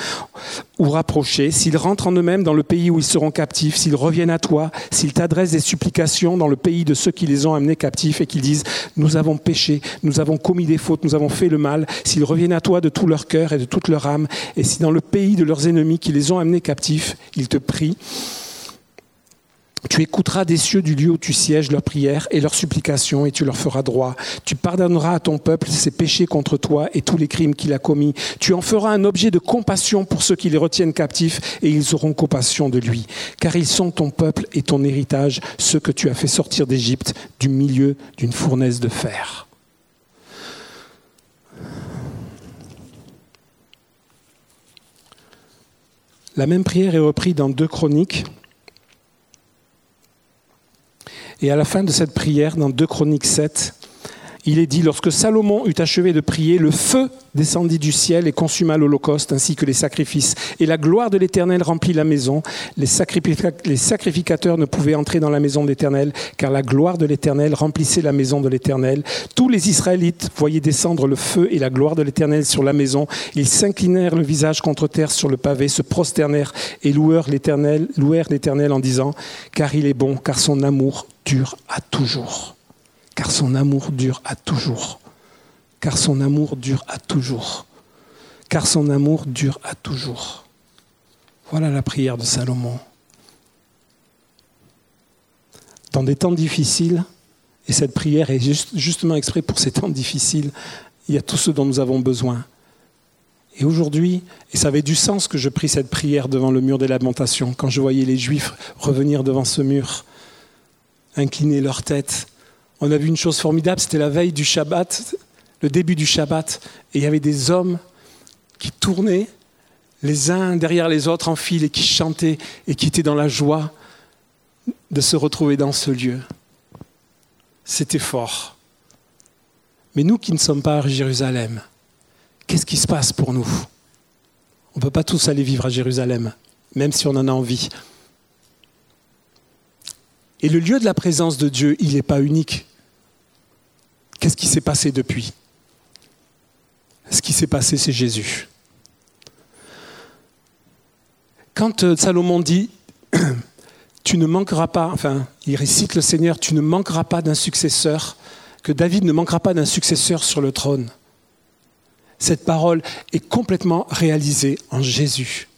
ou rapproché, s'ils rentrent en eux-mêmes dans le pays où ils seront captifs, s'ils reviennent à toi, s'ils t'adressent des supplications dans le pays de ceux qui les ont amenés captifs et qu'ils disent, nous avons péché, nous avons commis des fautes, nous avons fait le mal, s'ils reviennent à toi de tout leur cœur et de toute leur âme, et si dans le pays de leurs ennemis qui les ont amenés captifs, ils te prient, tu écouteras des cieux du lieu où tu sièges leurs prières et leurs supplications et tu leur feras droit. Tu pardonneras à ton peuple ses péchés contre toi et tous les crimes qu'il a commis. Tu en feras un objet de compassion pour ceux qui les retiennent captifs et ils auront compassion de lui. Car ils sont ton peuple et ton héritage, ceux que tu as fait sortir d'Égypte du milieu d'une fournaise de fer. La même prière est reprise dans deux chroniques et à la fin de cette prière, dans 2 Chroniques 7, il est dit, lorsque Salomon eut achevé de prier, le feu descendit du ciel et consuma l'Holocauste ainsi que les sacrifices. Et la gloire de l'Éternel remplit la maison. Les, sacrificateurs ne pouvaient entrer dans la maison de l'Éternel, car la gloire de l'Éternel remplissait la maison de l'Éternel. Tous les Israélites voyaient descendre le feu et la gloire de l'Éternel sur la maison. Ils s'inclinèrent le visage contre terre sur le pavé, se prosternèrent et louèrent l'Éternel, louèrent l'Éternel en disant, car il est bon, car son amour dure à toujours car son amour dure à toujours. Car son amour dure à toujours. Car son amour dure à toujours. Voilà la prière de Salomon. Dans des temps difficiles, et cette prière est justement exprès pour ces temps difficiles, il y a tout ce dont nous avons besoin. Et aujourd'hui, et ça avait du sens que je prie cette prière devant le mur des lamentations, quand je voyais les Juifs revenir devant ce mur, incliner leur tête, on a vu une chose formidable, c'était la veille du Shabbat, le début du Shabbat, et il y avait des hommes qui tournaient les uns derrière les autres en file et qui chantaient et qui étaient dans la joie de se retrouver dans ce lieu. C'était fort. Mais nous qui ne sommes pas à Jérusalem, qu'est-ce qui se passe pour nous? On ne peut pas tous aller vivre à Jérusalem, même si on en a envie. Et le lieu de la présence de Dieu, il n'est pas unique. Qu'est-ce qui s'est passé depuis? Ce qui s'est passé, c'est Jésus. Quand euh, Salomon dit, tu ne manqueras pas, enfin, il récite le Seigneur, tu ne manqueras pas d'un successeur, que David ne manquera pas d'un successeur sur le trône. Cette parole est complètement réalisée en Jésus.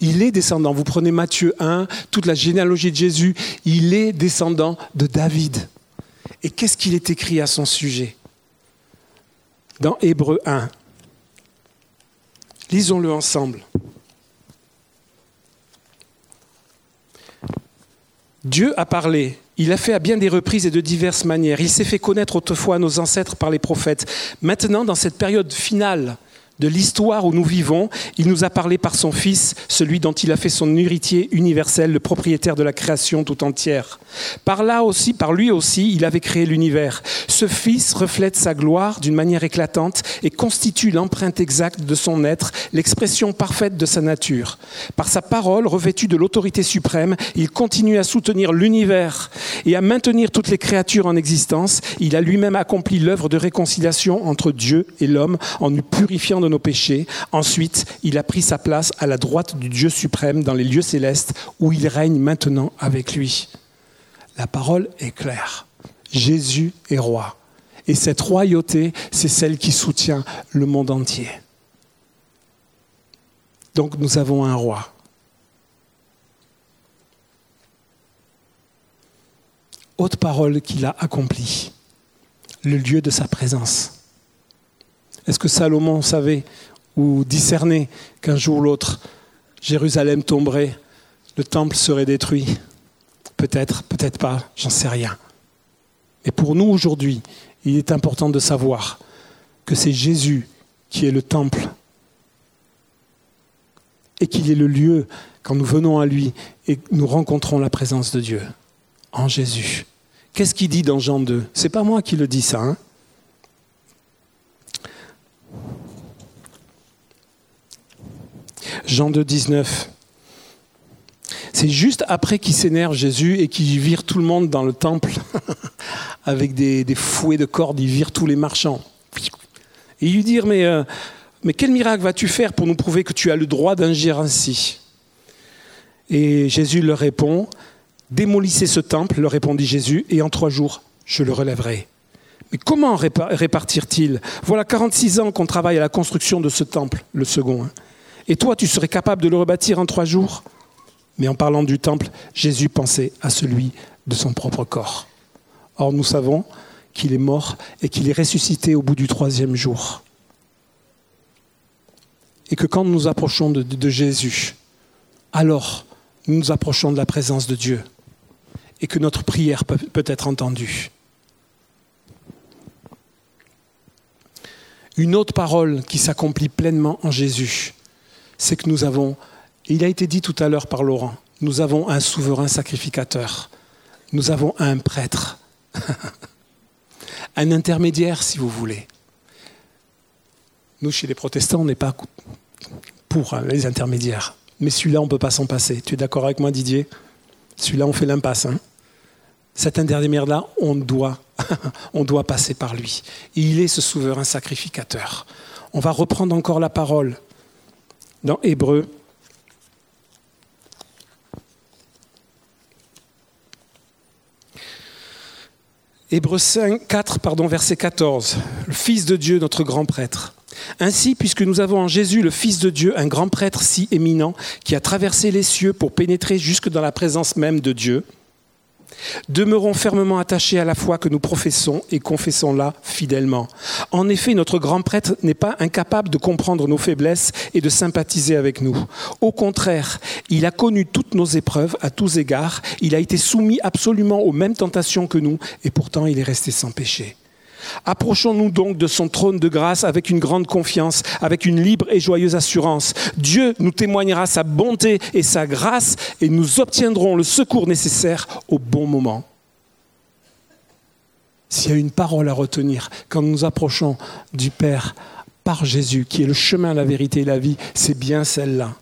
Il est descendant. Vous prenez Matthieu 1, toute la généalogie de Jésus, il est descendant de David. Et qu'est-ce qu'il est écrit à son sujet Dans Hébreu 1. Lisons-le ensemble. Dieu a parlé, il a fait à bien des reprises et de diverses manières. Il s'est fait connaître autrefois à nos ancêtres par les prophètes. Maintenant, dans cette période finale de l'histoire où nous vivons, il nous a parlé par son Fils, celui dont il a fait son héritier universel, le propriétaire de la création tout entière. Par là aussi, par lui aussi, il avait créé l'univers. Ce Fils reflète sa gloire d'une manière éclatante et constitue l'empreinte exacte de son être, l'expression parfaite de sa nature. Par sa parole, revêtue de l'autorité suprême, il continue à soutenir l'univers et à maintenir toutes les créatures en existence. Il a lui-même accompli l'œuvre de réconciliation entre Dieu et l'homme en nous purifiant de nos péchés. Ensuite, il a pris sa place à la droite du Dieu suprême dans les lieux célestes où il règne maintenant avec lui. La parole est claire. Jésus est roi. Et cette royauté, c'est celle qui soutient le monde entier. Donc nous avons un roi. Haute parole qu'il a accomplie, le lieu de sa présence. Est-ce que Salomon savait ou discernait qu'un jour ou l'autre, Jérusalem tomberait, le temple serait détruit? Peut-être, peut-être pas, j'en sais rien. Mais pour nous aujourd'hui, il est important de savoir que c'est Jésus qui est le temple et qu'il est le lieu quand nous venons à lui et nous rencontrons la présence de Dieu en Jésus. Qu'est-ce qu'il dit dans Jean 2 C'est pas moi qui le dis ça. Hein? Jean 2, 19. C'est juste après qu'il s'énerve Jésus et qu'il vire tout le monde dans le temple avec des, fouets de cordes, il vire tous les marchands. Et lui dit mais, euh, mais quel miracle vas-tu faire pour nous prouver que tu as le droit d'ingérer ainsi? Et Jésus leur répond Démolissez ce temple, leur répondit Jésus, et en trois jours, je le relèverai. Mais comment répartir-t-il? Voilà 46 ans qu'on travaille à la construction de ce temple, le second. Hein. Et toi, tu serais capable de le rebâtir en trois jours? Mais en parlant du temple, Jésus pensait à celui de son propre corps. Or, nous savons qu'il est mort et qu'il est ressuscité au bout du troisième jour. Et que quand nous nous approchons de, Jésus, alors nous nous approchons de la présence de Dieu et que notre prière peut être entendue. Une autre parole qui s'accomplit pleinement en Jésus, c'est que nous avons, il a été dit tout à l'heure par Laurent, nous avons un souverain sacrificateur, nous avons un prêtre, un intermédiaire si vous voulez. Nous, chez les protestants, on n'est pas pour hein, les intermédiaires. Mais celui-là, on ne peut pas s'en passer. Tu es d'accord avec moi, Didier? Celui-là, on fait l'impasse. Hein Cet intermédiaire-là, on doit, on doit passer par lui. il est ce souverain sacrificateur. On va reprendre encore la parole dans Hébreu. Hébreu 5, 4, pardon, verset 14. Le Fils de Dieu, notre grand prêtre. Ainsi, puisque nous avons en Jésus, le Fils de Dieu, un grand prêtre si éminent, qui a traversé les cieux pour pénétrer jusque dans la présence même de Dieu, Demeurons fermement attachés à la foi que nous professons et confessons-la fidèlement. En effet, notre grand prêtre n'est pas incapable de comprendre nos faiblesses et de sympathiser avec nous. Au contraire, il a connu toutes nos épreuves à tous égards, il a été soumis absolument aux mêmes tentations que nous, et pourtant il est resté sans péché. Approchons-nous donc de son trône de grâce avec une grande confiance, avec une libre et joyeuse assurance. Dieu nous témoignera sa bonté et sa grâce et nous obtiendrons le secours nécessaire au bon moment. S'il y a une parole à retenir quand nous approchons du Père par Jésus, qui est le chemin, la vérité et la vie, c'est bien celle-là.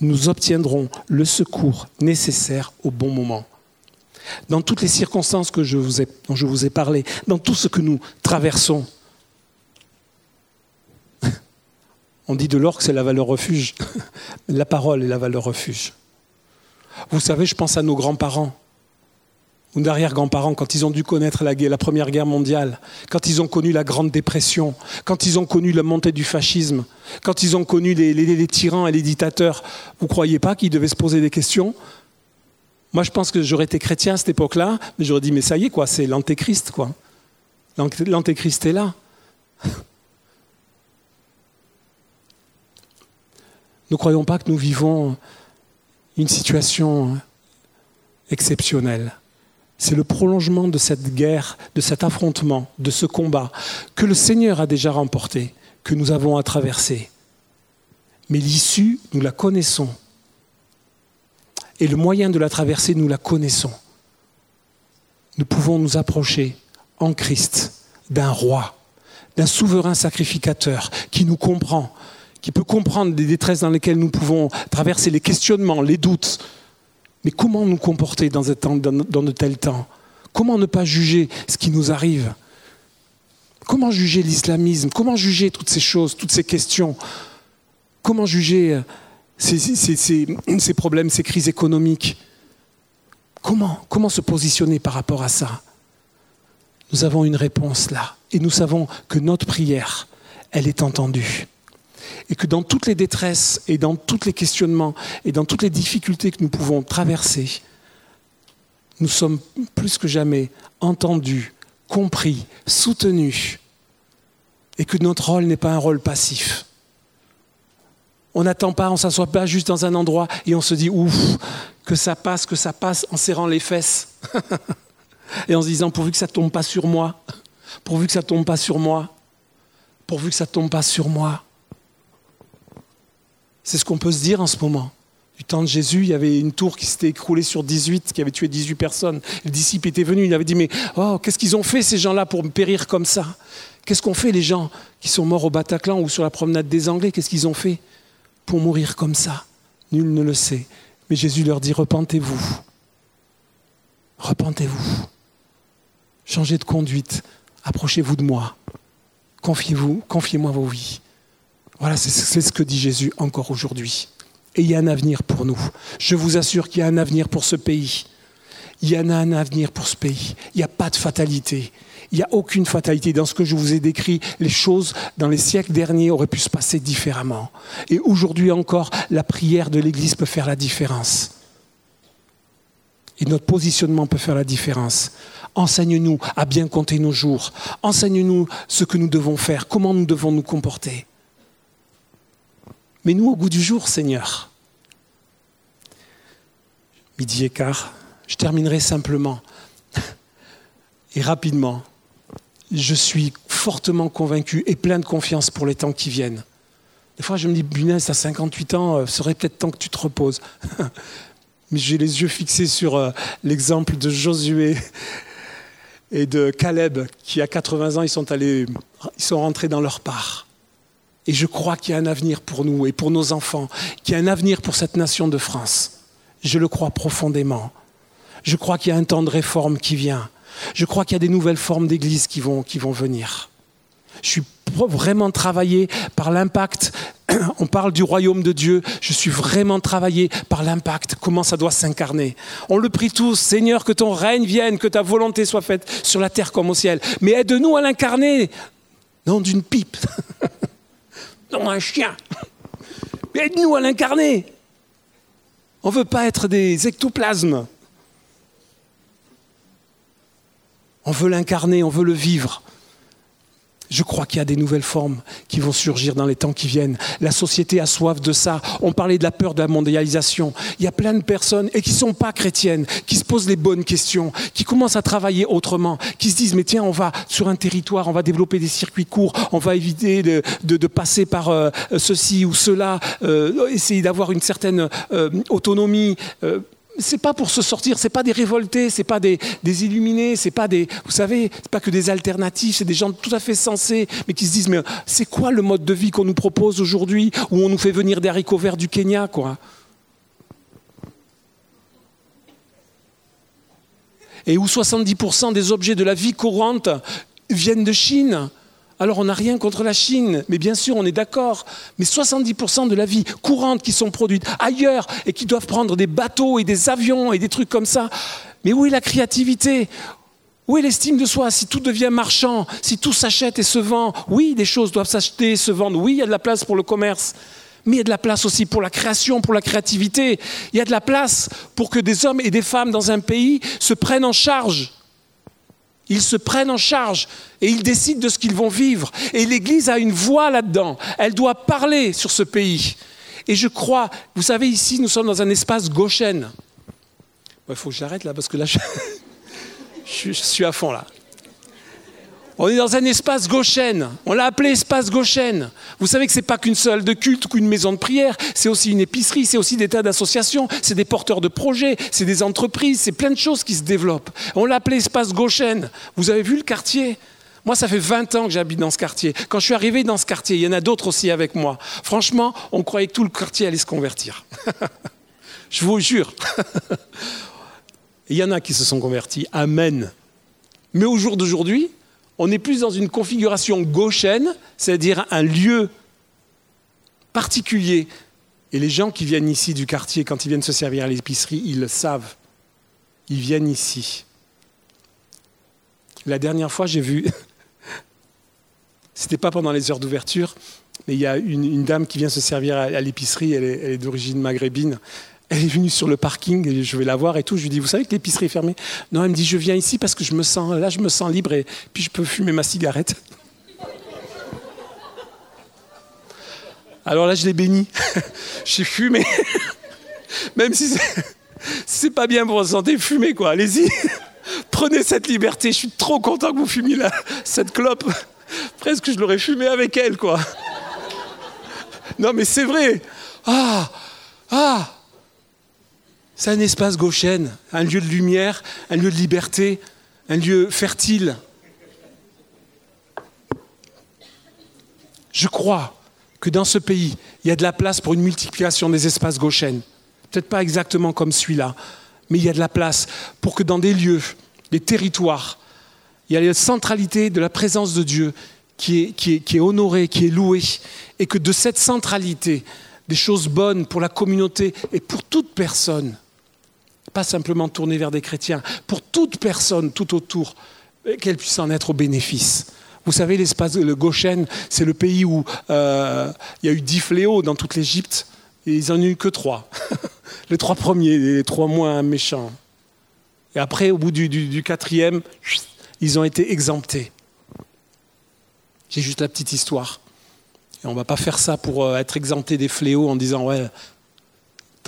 Nous obtiendrons le secours nécessaire au bon moment dans toutes les circonstances que je vous ai, dont je vous ai parlé, dans tout ce que nous traversons. On dit de l'or que c'est la valeur refuge. La parole est la valeur refuge. Vous savez, je pense à nos grands-parents ou arrière-grands-parents quand ils ont dû connaître la, la, Première Guerre mondiale, quand ils ont connu la Grande Dépression, quand ils ont connu la montée du fascisme, quand ils ont connu les, les tyrans et les dictateurs. Vous ne croyez pas qu'ils devaient se poser des questions moi, je pense que j'aurais été chrétien à cette époque-là, mais j'aurais dit, mais ça y est, quoi, c'est l'antéchrist, quoi. L'antéchrist est là. Ne croyons pas que nous vivons une situation exceptionnelle. C'est le prolongement de cette guerre, de cet affrontement, de ce combat que le Seigneur a déjà remporté, que nous avons à traverser. Mais l'issue, nous la connaissons. Et le moyen de la traverser, nous la connaissons. Nous pouvons nous approcher en Christ d'un roi, d'un souverain sacrificateur qui nous comprend, qui peut comprendre les détresses dans lesquelles nous pouvons traverser, les questionnements, les doutes. Mais comment nous comporter dans, de tels temps? Comment ne pas juger ce qui nous arrive? Comment juger l'islamisme? Comment juger toutes ces choses, toutes ces questions? Comment juger ces, problèmes, ces crises économiques. Comment, comment se positionner par rapport à ça? Nous avons une réponse là. Et nous savons que notre prière, elle est entendue. Et que dans toutes les détresses et dans tous les questionnements et dans toutes les difficultés que nous pouvons traverser, nous sommes plus que jamais entendus, compris, soutenus. Et que notre rôle n'est pas un rôle passif On n'attend pas, on ne s'assoit pas juste dans un endroit et on se dit ouf, que ça passe, que ça passe en serrant les fesses. et en se disant pourvu que ça ne tombe pas sur moi, pourvu que ça ne tombe pas sur moi, pourvu que ça ne tombe pas sur moi. C'est ce qu'on peut se dire en ce moment. Du temps de Jésus, il y avait une tour qui s'était écroulée sur 18, qui avait tué 18 personnes. Le disciple était venu, il avait dit, mais oh, qu'est-ce qu'ils ont fait ces gens-là pour périr comme ça? Qu'est-ce qu'ont fait les gens qui sont morts au Bataclan ou sur la promenade des Anglais? Qu'est-ce qu'ils ont fait? Pour mourir comme ça Nul ne le sait. Mais Jésus leur dit, repentez-vous. Repentez-vous. Changez de conduite. Approchez-vous de moi. Confiez-vous, confiez-moi vos vies. Voilà, c'est ce que dit Jésus encore aujourd'hui. Et il y a un avenir pour nous. Je vous assure qu'il y a un avenir pour ce pays. Il y en a un avenir pour ce pays. Il n'y a pas de fatalité. Il n'y a aucune fatalité. Dans ce que je vous ai décrit, les choses dans les siècles derniers auraient pu se passer différemment. Et aujourd'hui encore, la prière de l'Église peut faire la différence. Et notre positionnement peut faire la différence. Enseigne-nous à bien compter nos jours. Enseigne-nous ce que nous devons faire, comment nous devons nous comporter. Mais nous au goût du jour, Seigneur. Midi et quart, je terminerai simplement et rapidement. Je suis fortement convaincu et plein de confiance pour les temps qui viennent. Des fois, je me dis, Bunès, à 58 ans, il serait peut-être temps que tu te reposes. Mais j'ai les yeux fixés sur euh, l'exemple de Josué et de Caleb, qui à 80 ans, ils sont, allés, ils sont rentrés dans leur part. Et je crois qu'il y a un avenir pour nous et pour nos enfants, qu'il y a un avenir pour cette nation de France. Je le crois profondément. Je crois qu'il y a un temps de réforme qui vient. Je crois qu'il y a des nouvelles formes d'église qui vont, venir. Je suis vraiment travaillé par l'impact. On parle du royaume de Dieu. Je suis vraiment travaillé par l'impact, comment ça doit s'incarner. On le prie tous, Seigneur, que ton règne vienne, que ta volonté soit faite sur la terre comme au ciel. Mais aide-nous à l'incarner, non d'une pipe. non, un chien. Aide-nous à l'incarner. On ne veut pas être des ectoplasmes. On veut l'incarner, on veut le vivre. Je crois qu'il y a des nouvelles formes qui vont surgir dans les temps qui viennent. La société a soif de ça. On parlait de la peur de la mondialisation. Il y a plein de personnes, et qui ne sont pas chrétiennes, qui se posent les bonnes questions, qui commencent à travailler autrement, qui se disent, mais tiens, on va sur un territoire, on va développer des circuits courts, on va éviter de, passer par euh, ceci ou cela, euh, essayer d'avoir une certaine euh, autonomie c'est pas pour se sortir, c'est pas des révoltés, c'est pas des, illuminés, c'est pas des, vous savez, c'est pas que des alternatives, c'est des gens tout à fait sensés, mais qui se disent mais c'est quoi le mode de vie qu'on nous propose aujourd'hui où on nous fait venir des haricots verts du Kenya, quoi? Et où 70% des objets de la vie courante viennent de Chine. Alors on n'a rien contre la Chine, mais bien sûr on est d'accord. Mais 70% de la vie courante qui sont produites ailleurs et qui doivent prendre des bateaux et des avions et des trucs comme ça. Mais où est la créativité? Où est l'estime de soi? Si tout devient marchand, si tout s'achète et se vend, oui, des choses doivent s'acheter et se vendre, oui, il y a de la place pour le commerce, mais il y a de la place aussi pour la création, pour la créativité. Il y a de la place pour que des hommes et des femmes dans un pays se prennent en charge ils se prennent en charge et ils décident de ce qu'ils vont vivre. Et l'Église a une voix là-dedans. Elle doit parler sur ce pays. Et je crois, vous savez, ici, nous sommes dans un espace gauchène. Il faut que j'arrête là, parce que là, je, je suis à fond là. On est dans un espace gauchène. On l'a appelé espace gauchène. Vous savez que ce n'est pas qu'une salle de culte ou qu'une maison de prière. C'est aussi une épicerie, c'est aussi des tas d'associations, c'est des porteurs de projets, c'est des entreprises, c'est plein de choses qui se développent. On l'a appelé espace gauchène. Vous avez vu le quartier? Moi, ça fait 20 ans que j'habite dans ce quartier. Quand je suis arrivé dans ce quartier, il y en a d'autres aussi avec moi. Franchement, on croyait que tout le quartier allait se convertir. je vous jure. il y en a qui se sont convertis. Amen. Mais au jour d'aujourd'hui, on est plus dans une configuration gauchenne, c'est-à-dire un lieu particulier. Et les gens qui viennent ici du quartier, quand ils viennent se servir à l'épicerie, ils le savent. Ils viennent ici. La dernière fois, j'ai vu, c'était pas pendant les heures d'ouverture, mais il y a une, dame qui vient se servir à, l'épicerie, elle est d'origine maghrébine. Elle est venue sur le parking, et je vais la voir et tout. Je lui dis, vous savez que l'épicerie est fermée? Non, elle me dit, je viens ici parce que je me sens, là, je me sens libre et puis je peux fumer ma cigarette. Alors là, je l'ai béni. J'ai fumé. Même si c'est pas bien pour la santé, fumez quoi. Allez-y. Prenez cette liberté. Je suis trop content que vous fumiez là, cette clope. Presque je l'aurais fumé avec elle quoi. Non mais c'est vrai. Ah, ah. C'est un espace gauchène, un lieu de lumière, un lieu de liberté, un lieu fertile. Je crois que dans ce pays, il y a de la place pour une multiplication des espaces gauchènes. Peut-être pas exactement comme celui-là, mais il y a de la place pour que dans des lieux, des territoires, il y a la centralité de la présence de Dieu qui est, honorée, qui est louée, et que de cette centralité, des choses bonnes pour la communauté et pour toute personne, pas simplement tourner vers des chrétiens, pour toute personne tout autour, qu'elle puisse en être au bénéfice. Vous savez, l'espace le Goshen, c'est le pays où euh, il y a eu dix fléaux dans toute l'Égypte, et ils n'en ont eu que trois. les trois premiers, les trois moins méchants. Et après, au bout du, du, du quatrième, ils ont été exemptés. J'ai juste la petite histoire. Et on ne va pas faire ça pour euh, être exempté des fléaux en disant ouais,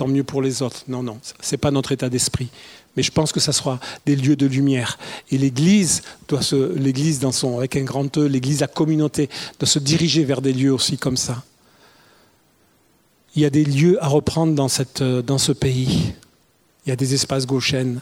tant mieux pour les autres. Non, non, ce n'est pas notre état d'esprit. Mais je pense que ça sera des lieux de lumière. Et l'Église doit se, l'Église dans son, avec un grand E, l'Église, la communauté, doit se diriger vers des lieux aussi comme ça. Il y a des lieux à reprendre dans, cette, dans ce pays. Il y a des espaces gauchènes.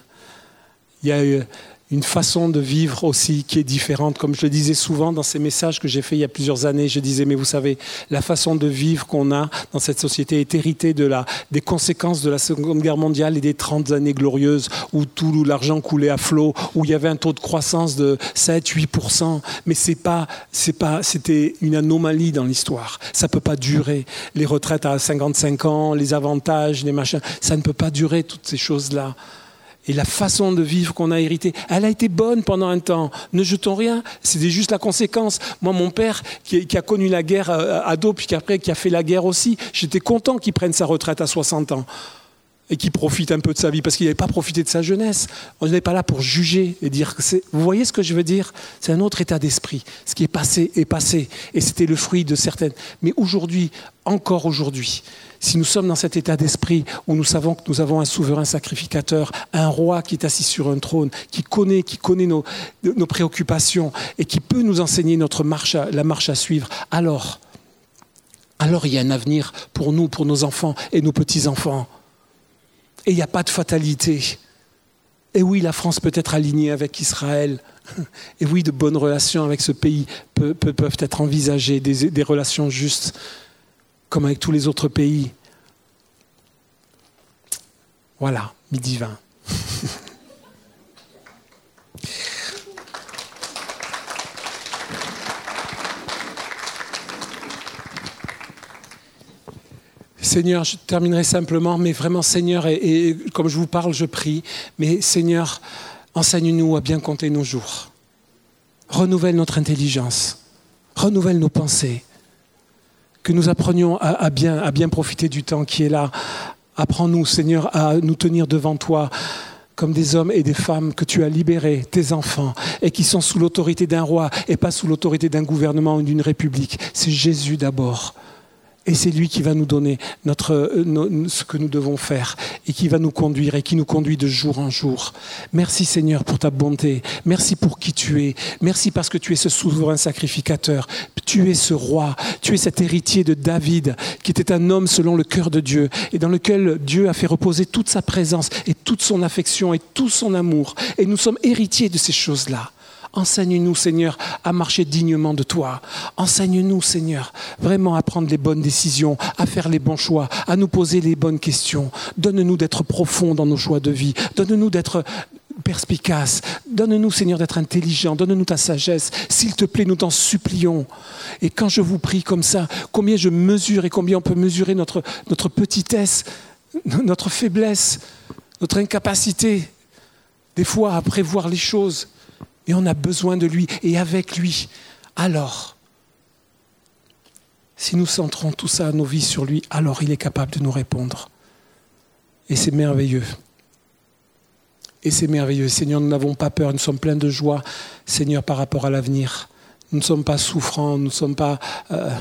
Il y a une façon de vivre aussi qui est différente. Comme je le disais souvent dans ces messages que j'ai faits il y a plusieurs années, je disais, mais vous savez, la façon de vivre qu'on a dans cette société est héritée de la, des conséquences de la Seconde Guerre mondiale et des 30 années glorieuses où tout l'argent coulait à flot, où il y avait un taux de croissance de 7-8%. Mais c'est pas, c'est pas, c'était une anomalie dans l'histoire. Ça peut pas durer. Les retraites à 55 ans, les avantages, les machins, ça ne peut pas durer toutes ces choses-là et la façon de vivre qu'on a hérité, elle a été bonne pendant un temps. Ne jetons rien, c'était juste la conséquence. Moi, mon père, qui, a connu la guerre ado, puis qu'après, qui a fait la guerre aussi, j'étais content qu'il prenne sa retraite à 60 ans et qu'il profite un peu de sa vie, parce qu'il n'avait pas profité de sa jeunesse. On n'est pas là pour juger et dire que c'est... Vous voyez ce que je veux dire? C'est un autre état d'esprit. Ce qui est passé est passé, et c'était le fruit de certaines... Mais aujourd'hui, encore aujourd'hui, si nous sommes dans cet état d'esprit où nous savons que nous avons un souverain sacrificateur, un roi qui est assis sur un trône, qui connaît, qui connaît nos, nos préoccupations et qui peut nous enseigner notre marche la marche à suivre, alors, alors il y a un avenir pour nous, pour nos enfants et nos petits-enfants. Et il n'y a pas de fatalité. Et oui, la France peut être alignée avec Israël. Et oui, de bonnes relations avec ce pays peuvent, être envisagées, des, des relations justes comme avec tous les autres pays. Voilà, midi 20. Seigneur, je terminerai simplement, mais vraiment Seigneur, et, comme je vous parle, je prie, mais Seigneur, enseigne-nous à bien compter nos jours. Renouvelle notre intelligence, renouvelle nos pensées, que nous apprenions bien, à bien profiter du temps qui est là. Apprends-nous, Seigneur, à nous tenir devant toi comme des hommes et des femmes que tu as libérés, tes enfants, et qui sont sous l'autorité d'un roi et pas sous l'autorité d'un gouvernement ou d'une république. C'est Jésus d'abord. Et c'est lui qui va nous donner notre, ce que nous devons faire et qui va nous conduire et qui nous conduit de jour en jour. Merci Seigneur pour ta bonté. Merci pour qui tu es. Merci parce que tu es ce souverain sacrificateur. Tu es ce roi. Tu es cet héritier de David qui était un homme selon le cœur de Dieu et dans lequel Dieu a fait reposer toute sa présence et toute son affection et tout son amour. Et nous sommes héritiers de ces choses-là. Enseigne-nous, Seigneur, à marcher dignement de toi. Enseigne-nous, Seigneur, vraiment à prendre les bonnes décisions, à faire les bons choix, à nous poser les bonnes questions. Donne-nous d'être profonds dans nos choix de vie. Donne-nous d'être perspicaces. Donne-nous, Seigneur, d'être intelligents. Donne-nous ta sagesse. S'il te plaît, nous t'en supplions. Et quand je vous prie comme ça, combien je mesure et combien on peut mesurer notre, notre petitesse, notre faiblesse, notre incapacité, des fois, à prévoir les choses. Et on a besoin de lui et avec lui. Alors, si nous centrons tout ça, nos vies sur lui, alors il est capable de nous répondre. Et c'est merveilleux. Et c'est merveilleux. Seigneur, nous n'avons pas peur, nous sommes pleins de joie, Seigneur, par rapport à l'avenir. Nous ne sommes pas souffrants, nous ne sommes pas euh,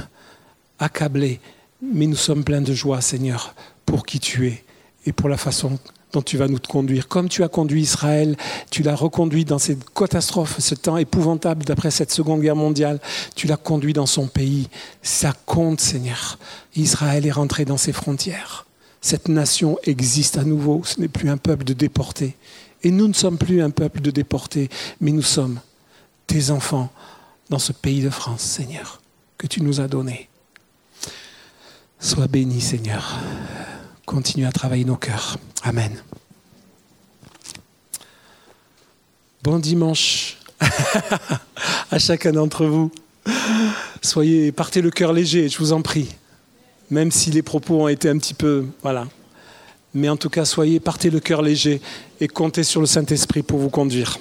accablés, Mais nous sommes pleins de joie, Seigneur, pour qui tu es et pour la façon dont tu vas nous conduire. Comme tu as conduit Israël, tu l'as reconduit dans cette catastrophe, ce temps épouvantable d'après cette Seconde Guerre mondiale, tu l'as conduit dans son pays. Ça compte, Seigneur. Israël est rentré dans ses frontières. Cette nation existe à nouveau. Ce n'est plus un peuple de déportés. Et nous ne sommes plus un peuple de déportés, mais nous sommes tes enfants dans ce pays de France, Seigneur, que tu nous as donné. Sois béni, Seigneur. Continue à travailler nos cœurs. Amen. Bon dimanche à chacun d'entre vous. Soyez, partez le cœur léger, je vous en prie. Même si les propos ont été un petit peu, voilà. Mais en tout cas, soyez, partez le cœur léger et comptez sur le Saint-Esprit pour vous conduire.